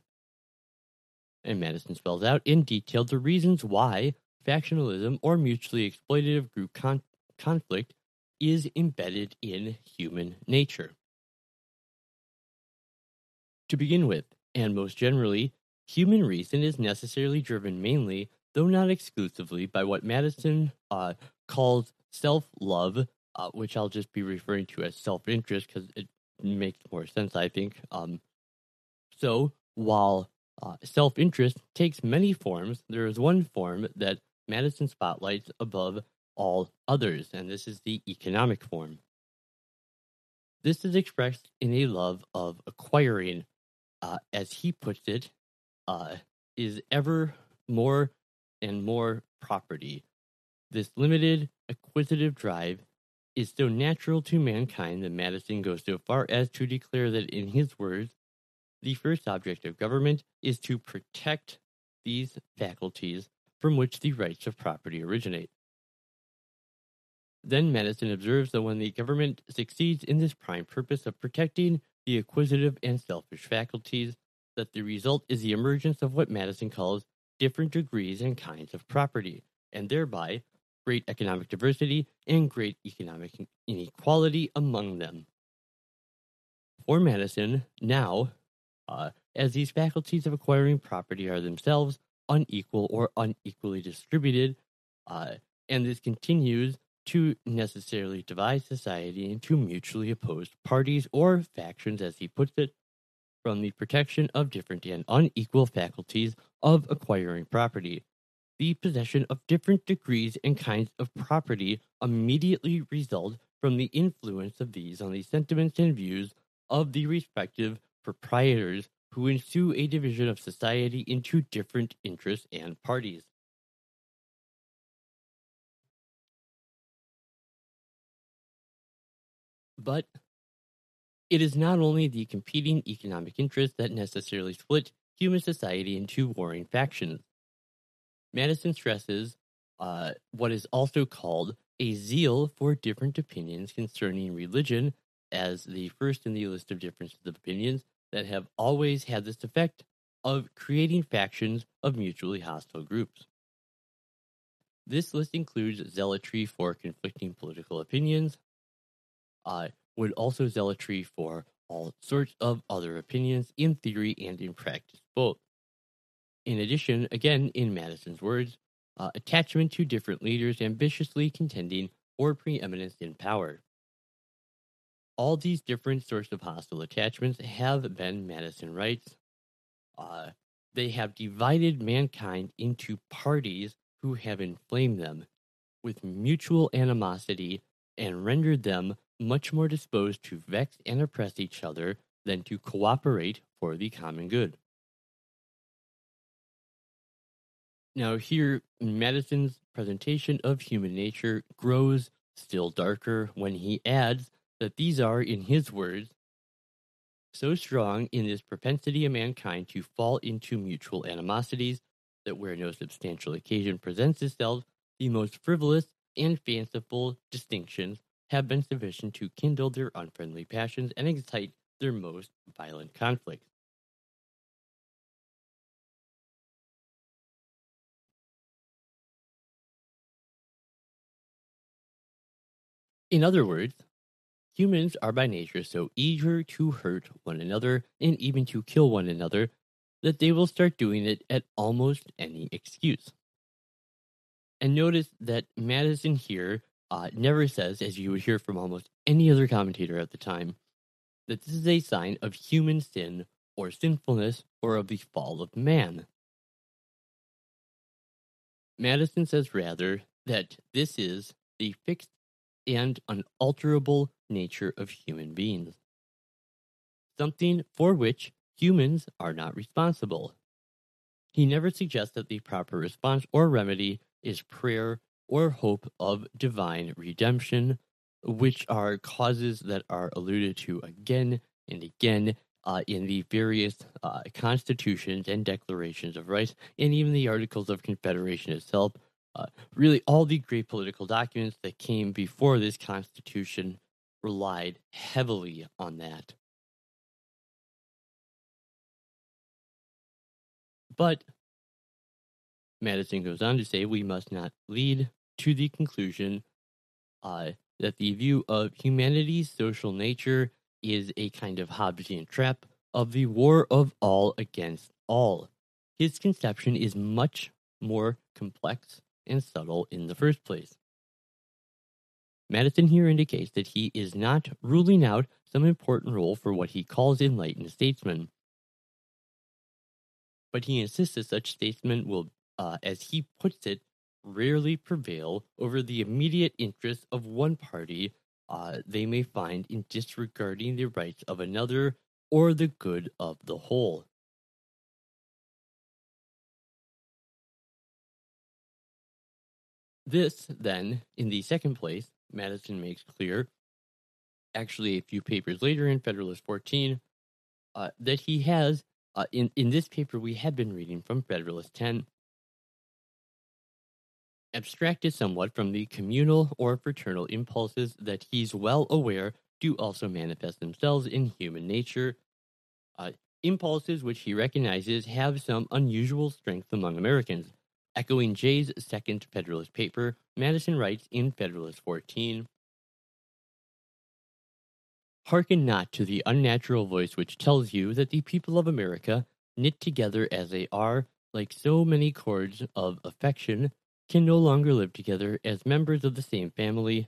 And Madison spells out in detail the reasons why factionalism or mutually exploitative group con- conflict is embedded in human nature. To begin with, and most generally, human reason is necessarily driven mainly, though not exclusively, by what Madison uh, calls self love, uh, which I'll just be referring to as self interest because it makes more sense, I think. Um, so, while uh, self interest takes many forms, there is one form that Madison spotlights above all others, and this is the economic form. This is expressed in a love of acquiring, uh, as he puts it, uh, is ever more and more property. This limited acquisitive drive is so natural to mankind that Madison goes so far as to declare that, in his words, the first object of government is to protect these faculties from which the rights of property originate. Then Madison observes that when the government succeeds in this prime purpose of protecting the acquisitive and selfish faculties, that the result is the emergence of what Madison calls different degrees and kinds of property, and thereby great economic diversity and great economic inequality among them. For Madison, now, uh, as these faculties of acquiring property are themselves unequal or unequally distributed, uh, and this continues to necessarily divide society into mutually opposed parties or factions, as he puts it, from the protection of different and unequal faculties of acquiring property. The possession of different degrees and kinds of property immediately result from the influence of these on the sentiments and views of the respective proprietors who ensue a division of society into different interests and parties. But it is not only the competing economic interests that necessarily split human society into warring factions. Madison stresses uh, what is also called a zeal for different opinions concerning religion as the first in the list of differences of opinions that have always had this effect of creating factions of mutually hostile groups. This list includes zealotry for conflicting political opinions, uh, would also zealotry for all sorts of other opinions in theory and in practice both. In addition, again, in Madison's words, uh, attachment to different leaders ambitiously contending for preeminence in power. All these different sorts of hostile attachments have been, Madison writes, uh, they have divided mankind into parties who have inflamed them with mutual animosity and rendered them much more disposed to vex and oppress each other than to cooperate for the common good. Now, here, Madison's presentation of human nature grows still darker when he adds that these are, in his words, so strong in this propensity of mankind to fall into mutual animosities that where no substantial occasion presents itself, the most frivolous and fanciful distinctions have been sufficient to kindle their unfriendly passions and excite their most violent conflicts. In other words, humans are by nature so eager to hurt one another and even to kill one another that they will start doing it at almost any excuse. And notice that Madison here uh, never says, as you would hear from almost any other commentator at the time, that this is a sign of human sin or sinfulness or of the fall of man. Madison says rather that this is the fixed and unalterable nature of human beings, something for which humans are not responsible. He never suggests that the proper response or remedy is prayer or hope of divine redemption, which are causes that are alluded to again and again uh, in the various uh, constitutions and declarations of rights, and even the Articles of Confederation itself. Uh, really, all the great political documents that came before this Constitution relied heavily on that. But Madison goes on to say we must not lead to the conclusion uh, that the view of humanity's social nature is a kind of Hobbesian trap of the war of all against all. His conception is much more complex and subtle in the first place. Madison here indicates that he is not ruling out some important role for what he calls enlightened statesmen, but he insists that such statesmen will, uh, as he puts it, rarely prevail over the immediate interests of one party uh, they may find in disregarding the rights of another or the good of the whole. This, then, in the second place, Madison makes clear, actually a few papers later in Federalist 14, uh, that he has, uh, in, in this paper we had been reading from Federalist 10, abstracted somewhat from the communal or fraternal impulses that he's well aware do also manifest themselves in human nature. Uh, impulses which he recognizes have some unusual strength among Americans. Echoing Jay's second Federalist paper, Madison writes in Federalist 14 Hearken not to the unnatural voice which tells you that the people of America, knit together as they are, like so many cords of affection, can no longer live together as members of the same family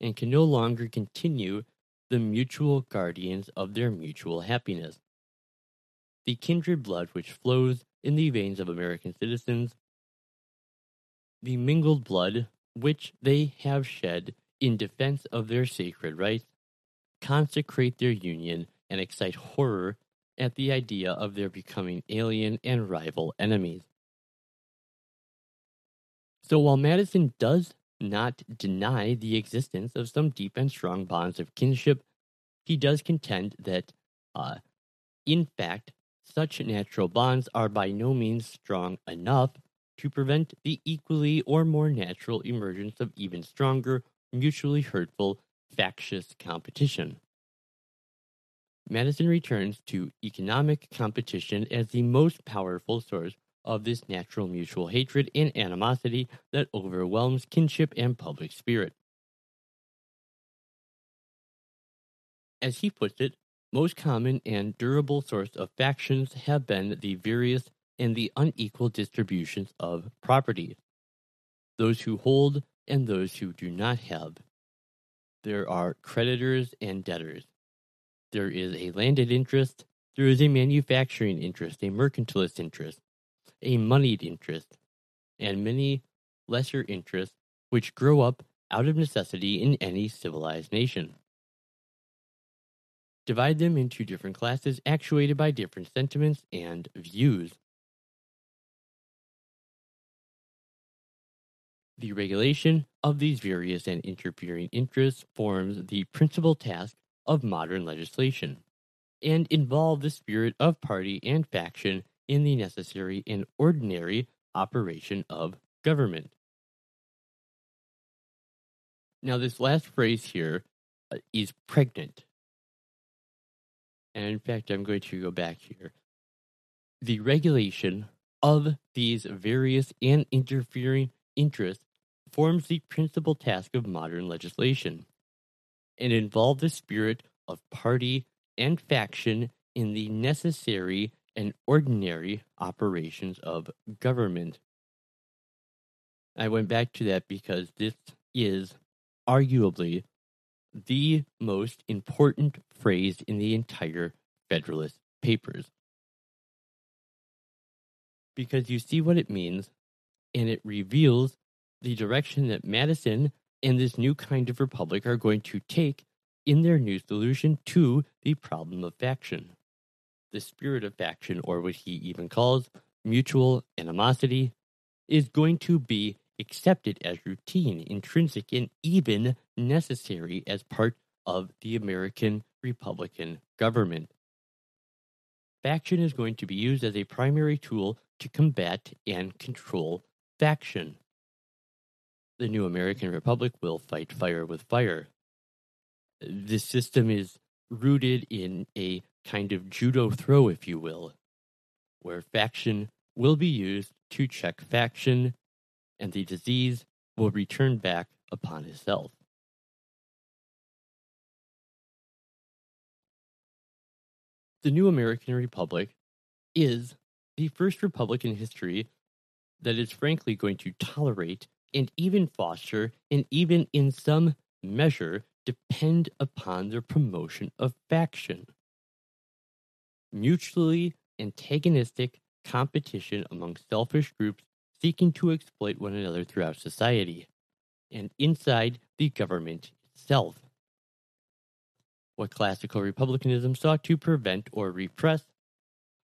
and can no longer continue the mutual guardians of their mutual happiness. The kindred blood which flows in the veins of American citizens, the mingled blood which they have shed in defense of their sacred rights, consecrate their union and excite horror at the idea of their becoming alien and rival enemies. So while Madison does not deny the existence of some deep and strong bonds of kinship, he does contend that, uh, in fact, such natural bonds are by no means strong enough to prevent the equally or more natural emergence of even stronger, mutually hurtful, factious competition. Madison returns to economic competition as the most powerful source of this natural mutual hatred and animosity that overwhelms kinship and public spirit. As he puts it, most common and durable source of factions have been the various and the unequal distributions of property. Those who hold and those who do not have. There are creditors and debtors. There is a landed interest. There is a manufacturing interest, a mercantilist interest, a moneyed interest, and many lesser interests which grow up out of necessity in any civilized nation. Divide them into different classes actuated by different sentiments and views. The regulation of these various and interfering interests forms the principal task of modern legislation and involve the spirit of party and faction in the necessary and ordinary operation of government. Now, this last phrase here uh, is pregnant. And in fact, I'm going to go back here. The regulation of these various and interfering interests forms the principal task of modern legislation and involve the spirit of party and faction in the necessary and ordinary operations of government. I went back to that because this is arguably the most important phrase in the entire Federalist Papers. Because you see what it means, and it reveals the direction that Madison and this new kind of republic are going to take in their new solution to the problem of faction. The spirit of faction, or what he even calls mutual animosity, is going to be accepted as routine, intrinsic, and even necessary as part of the American Republican government. Faction is going to be used as a primary tool to combat and control faction. The new American Republic will fight fire with fire. This system is rooted in a kind of judo throw, if you will, where faction will be used to check faction and the disease will return back upon itself. The new American Republic is the first republic in history that is frankly going to tolerate and even foster and even in some measure depend upon the promotion of faction. Mutually antagonistic competition among selfish groups seeking to exploit one another throughout society and inside the government itself. What classical republicanism sought to prevent or repress,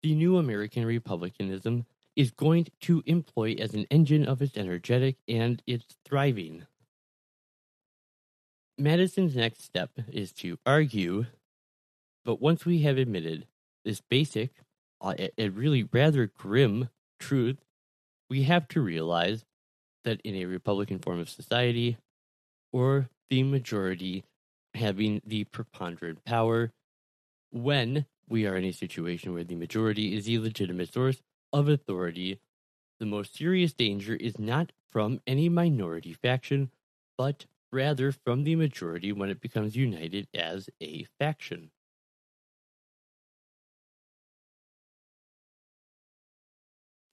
the new American republicanism is going to employ as an engine of its energetic and its thriving. Madison's next step is to argue, but once we have admitted this basic, uh, a really rather grim truth we have to realize that in a Republican form of society, or the majority having the preponderant power, when we are in a situation where the majority is the legitimate source of authority, the most serious danger is not from any minority faction, but rather from the majority when it becomes united as a faction.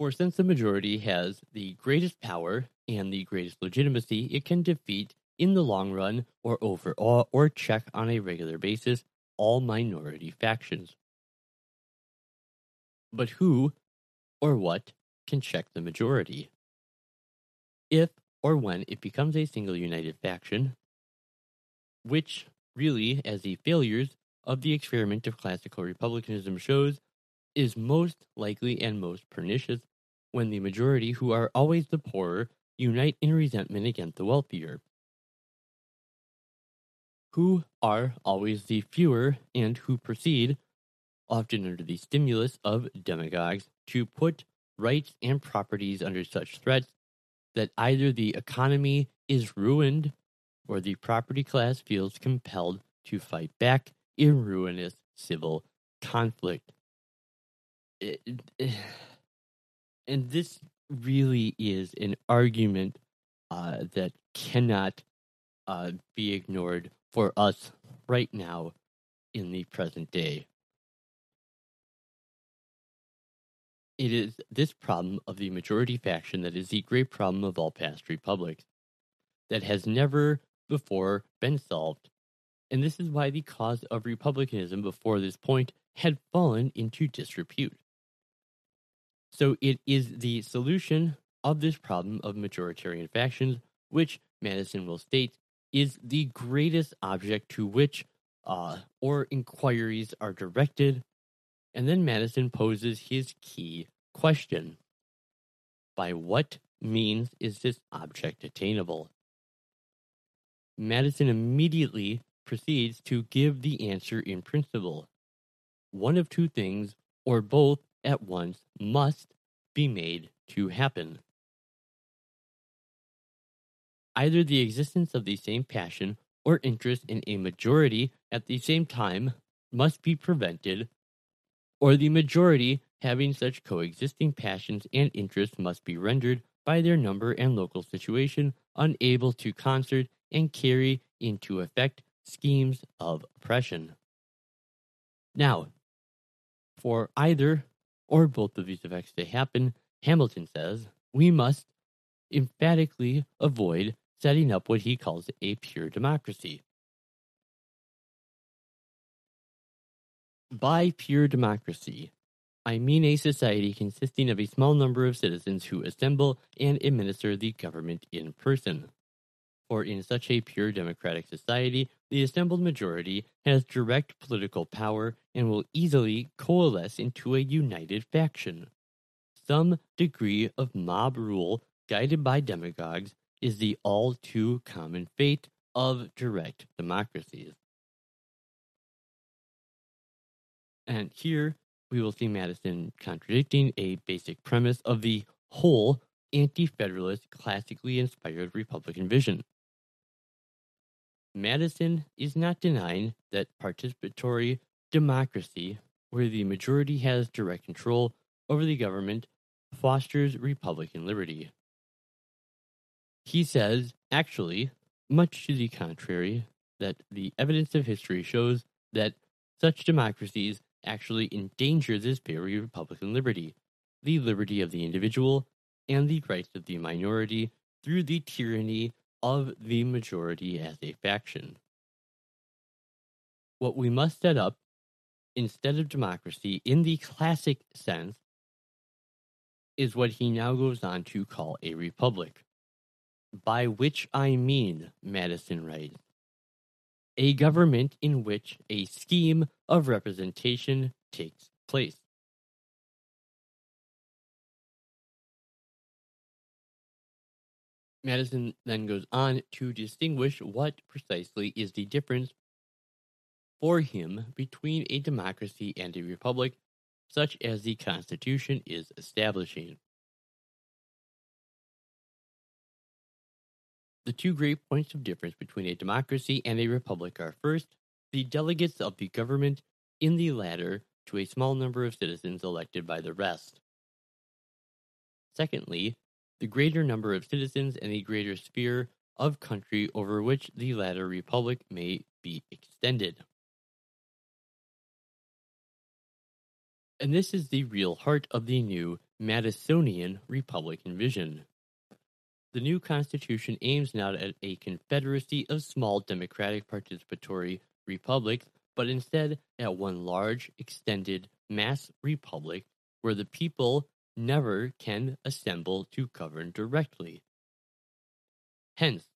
For since the majority has the greatest power and the greatest legitimacy, it can defeat in the long run or overall or check on a regular basis all minority factions. But who or what can check the majority? If or when it becomes a single united faction, which really, as the failures of the experiment of classical republicanism shows, is most likely and most pernicious when the majority, who are always the poorer, unite in resentment against the wealthier, who are always the fewer and who proceed, often under the stimulus of demagogues, to put rights and properties under such threats that either the economy is ruined or the property class feels compelled to fight back in ruinous civil conflict. It, it, and this really is an argument uh, that cannot uh, be ignored for us right now in the present day. It is this problem of the majority faction that is the great problem of all past republics that has never before been solved. And this is why the cause of republicanism before this point had fallen into disrepute. So it is the solution of this problem of majoritarian factions, which Madison will state is the greatest object to which uh, or inquiries are directed. And then Madison poses his key question By what means is this object attainable? Madison immediately proceeds to give the answer in principle. One of two things, or both, at once must be made to happen. Either the existence of the same passion or interest in a majority at the same time must be prevented, or the majority having such coexisting passions and interests must be rendered by their number and local situation unable to concert and carry into effect schemes of oppression. Now, for either or both of these effects to happen, Hamilton says we must emphatically avoid setting up what he calls a pure democracy. By pure democracy, I mean a society consisting of a small number of citizens who assemble and administer the government in person. For in such a pure democratic society, the assembled majority has direct political power and will easily coalesce into a united faction. Some degree of mob rule, guided by demagogues, is the all too common fate of direct democracies. And here we will see Madison contradicting a basic premise of the whole anti federalist, classically inspired Republican vision. Madison is not denying that participatory democracy, where the majority has direct control over the government, fosters Republican liberty. He says, actually, much to the contrary, that the evidence of history shows that such democracies actually endanger this very Republican liberty, the liberty of the individual, and the rights of the minority through the tyranny of the majority as a faction. What we must set up, instead of democracy in the classic sense, is what he now goes on to call a republic. By which I mean, Madison writes, a government in which a scheme of representation takes place. Madison then goes on to distinguish what precisely is the difference for him between a democracy and a republic, such as the Constitution is establishing. The two great points of difference between a democracy and a republic are first, the delegates of the government, in the latter, to a small number of citizens elected by the rest. Secondly, the greater number of citizens and the greater sphere of country over which the latter republic may be extended. And this is the real heart of the new Madisonian Republican vision. The new Constitution aims not at a confederacy of small democratic participatory republics, but instead at one large, extended mass republic where the people never can assemble to govern directly. Hence,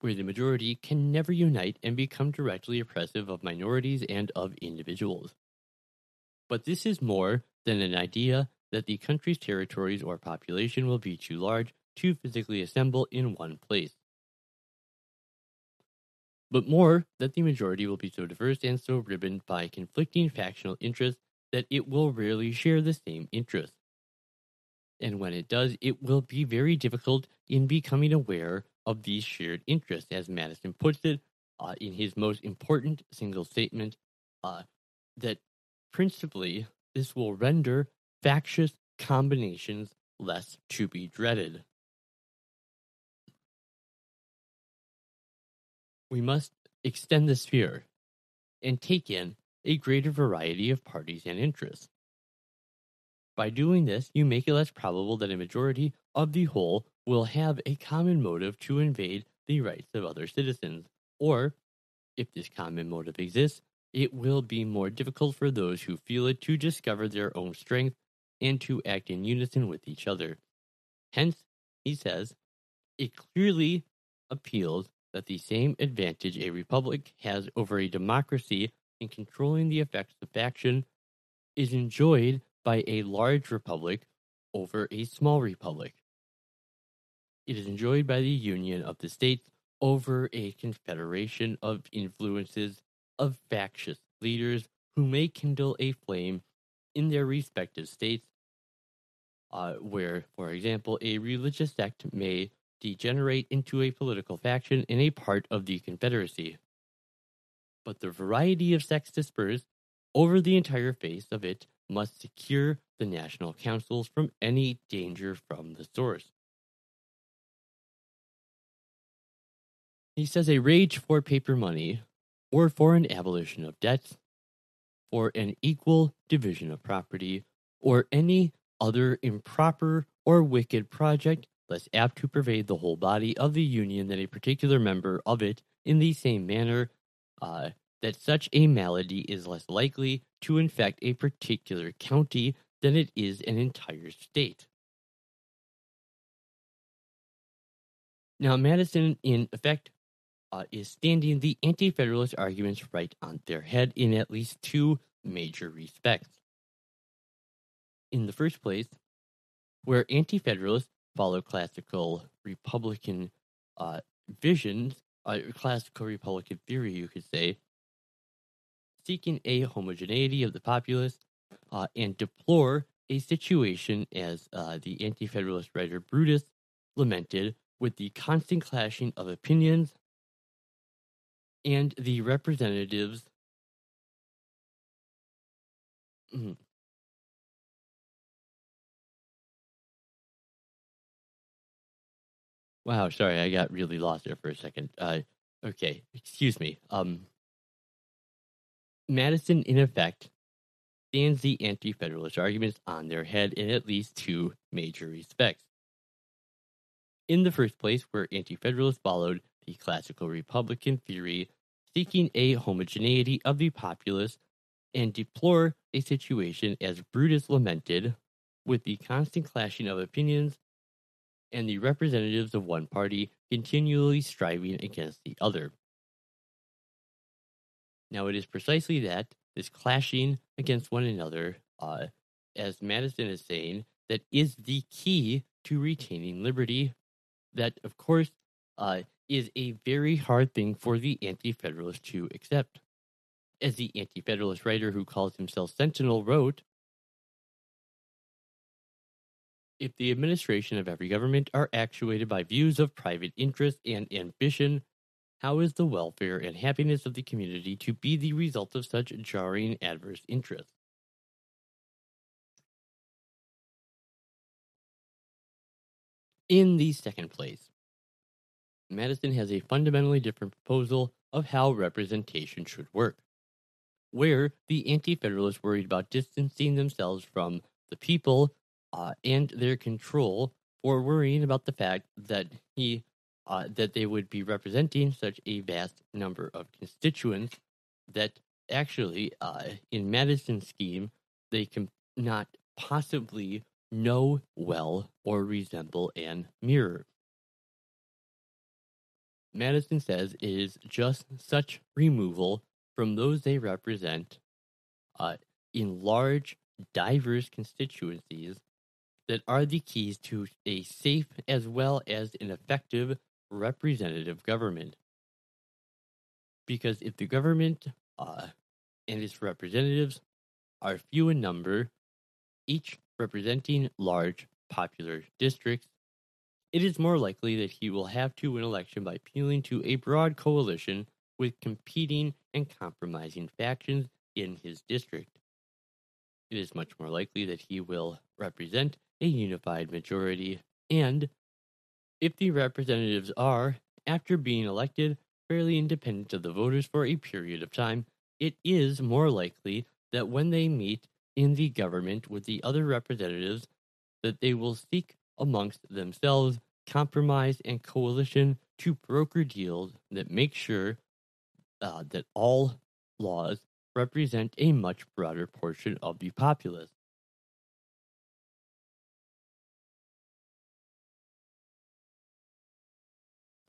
where the majority can never unite and become directly oppressive of minorities and of individuals. But this is more than an idea that the country's territories or population will be too large to physically assemble in one place. But more, that the majority will be so diverse and so ribboned by conflicting factional interests that it will rarely share the same interests. And when it does, it will be very difficult in becoming aware of these shared interests, as Madison puts it uh, in his most important single statement uh, that principally this will render factious combinations less to be dreaded. we must extend the sphere and take in a greater variety of parties and interests. By doing this, you make it less probable that a majority of the whole will have a common motive to invade the rights of other citizens, or, if this common motive exists, it will be more difficult for those who feel it to discover their own strength and to act in unison with each other. Hence, he says, it clearly appeals that the same advantage a republic has over a democracy in controlling the effects of faction is enjoyed by a large republic over a small republic. It is enjoyed by the union of the states over a confederation of influences of factious leaders who may kindle a flame in their respective states, uh, where, for example, a religious sect may degenerate into a political faction in a part of the Confederacy. But the variety of sects dispersed over the entire face of it must secure the national councils from any danger from the source. He says a rage for paper money or for an abolition of debts, for an equal division of property, or any other improper or wicked project less apt to pervade the whole body of the Union than a particular member of it in the same manner uh, that such a malady is less likely to infect a particular county than it is an entire state. Now, Madison, in effect, uh, is standing the anti federalist arguments right on their head in at least two major respects. In the first place, where anti federalists follow classical Republican uh, visions, uh, classical Republican theory, you could say, seeking a homogeneity of the populace uh, and deplore a situation as uh, the anti federalist writer Brutus lamented with the constant clashing of opinions and the representatives. Mm, Wow, sorry, I got really lost there for a second. Uh, okay, excuse me. Um, Madison, in effect, stands the anti federalist arguments on their head in at least two major respects. In the first place, where anti federalists followed the classical Republican theory, seeking a homogeneity of the populace, and deplore a situation as Brutus lamented, with the constant clashing of opinions and the representatives of one party continually striving against the other. Now, it is precisely that, this clashing against one another, uh, as Madison is saying, that is the key to retaining liberty. That, of course, uh, is a very hard thing for the anti federalist to accept. As the anti federalist writer who calls himself Sentinel wrote, if the administration of every government are actuated by views of private interest and ambition, how is the welfare and happiness of the community to be the result of such jarring adverse interests? In the second place, Madison has a fundamentally different proposal of how representation should work, where the anti federalists worried about distancing themselves from the people uh, and their control for worrying about the fact that he uh, that they would be representing such a vast number of constituents that actually, uh, in Madison's scheme, they can not possibly know well or resemble and mirror. Madison says it is just such removal from those they represent uh, in large, diverse constituencies that are the keys to a safe as well as an effective representative government. Because if the government uh, and its representatives are few in number, each representing large popular districts, it is more likely that he will have to win election by appealing to a broad coalition with competing and compromising factions in his district. It is much more likely that he will represent a unified majority, and if the representatives are, after being elected, fairly independent of the voters for a period of time, it is more likely that when they meet in the government with the other representatives, that they will seek amongst themselves compromise and coalition to broker deals that make sure uh, that all laws represent a much broader portion of the populace.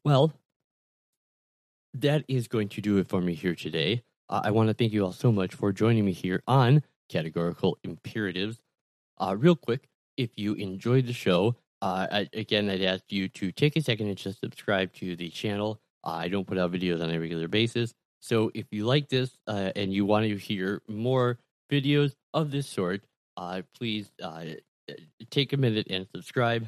Well, that is going to do it for me here today. Uh, I want to thank you all so much for joining me here on Categorical Imperatives. Uh, real quick, if you enjoyed the show, uh, I, again, I'd ask you to take a second and just subscribe to the channel. Uh, I don't put out videos on a regular basis. So if you like this uh, and you want to hear more videos of this sort, uh, please take a minute and subscribe.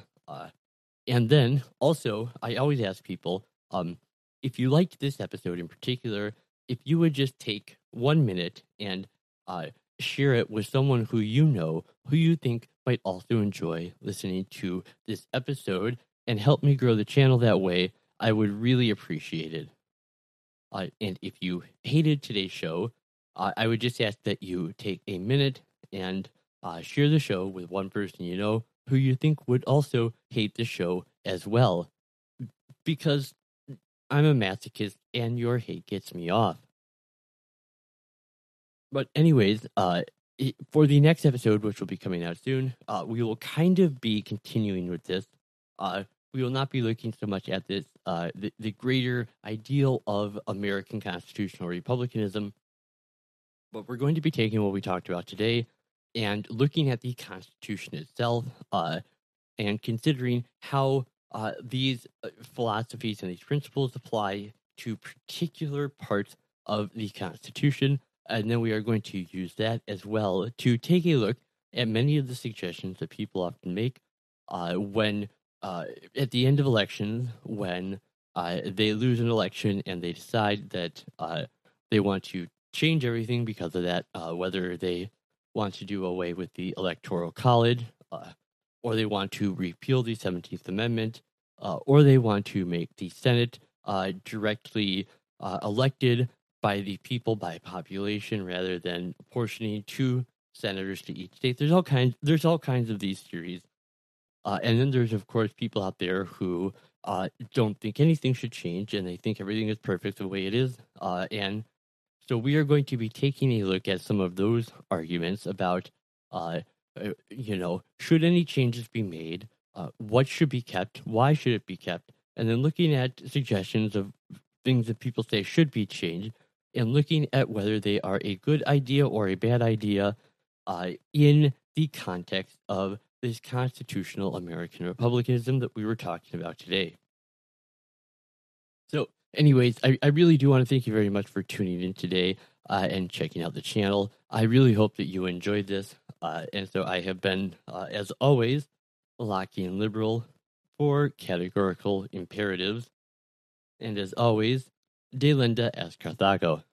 And then also, I always ask people, um, if you liked this episode in particular, if you would just take one minute and uh, share it with someone who you know, who you think might also enjoy listening to this episode, and help me grow the channel that way, I would really appreciate it. Uh, and if you hated today's show, uh, I would just ask that you take a minute and uh, share the show with one person you know who you think would also hate the show as well. Because I'm a masochist and your hate gets me off. But, anyways, uh, for the next episode, which will be coming out soon, uh, we will kind of be continuing with this. Uh, we will not be looking so much at this, uh, the, the greater ideal of American constitutional republicanism, but we're going to be taking what we talked about today and looking at the Constitution itself uh, and considering how uh, these uh, philosophies and these principles apply to particular parts of the Constitution. And then we are going to use that as well to take a look at many of the suggestions that people often make uh, when, uh, at the end of elections, when uh, they lose an election and they decide that they want to change everything because of that, whether they want to do away with the Electoral College, uh, or they want to repeal the 17th Amendment, uh, or they want to make the Senate uh, directly uh, elected by the people by population rather than apportioning two senators to each state. There's all kinds. There's all kinds of these theories, uh, and then there's of course people out there who uh, don't think anything should change and they think everything is perfect the way it is. And so we are going to be taking a look at some of those arguments about, uh, uh, you know, should any changes be made? Uh, what should be kept? Why should it be kept? And then looking at suggestions of things that people say should be changed and looking at whether they are a good idea or a bad idea uh, in the context of this constitutional American republicanism that we were talking about today. So, anyways, I, I really do want to thank you very much for tuning in today uh, and checking out the channel. I really hope that you enjoyed this. Uh, and so I have been, uh, as always, Lockean Liberal for Categorical Imperatives. And as always, Delenda est Carthago.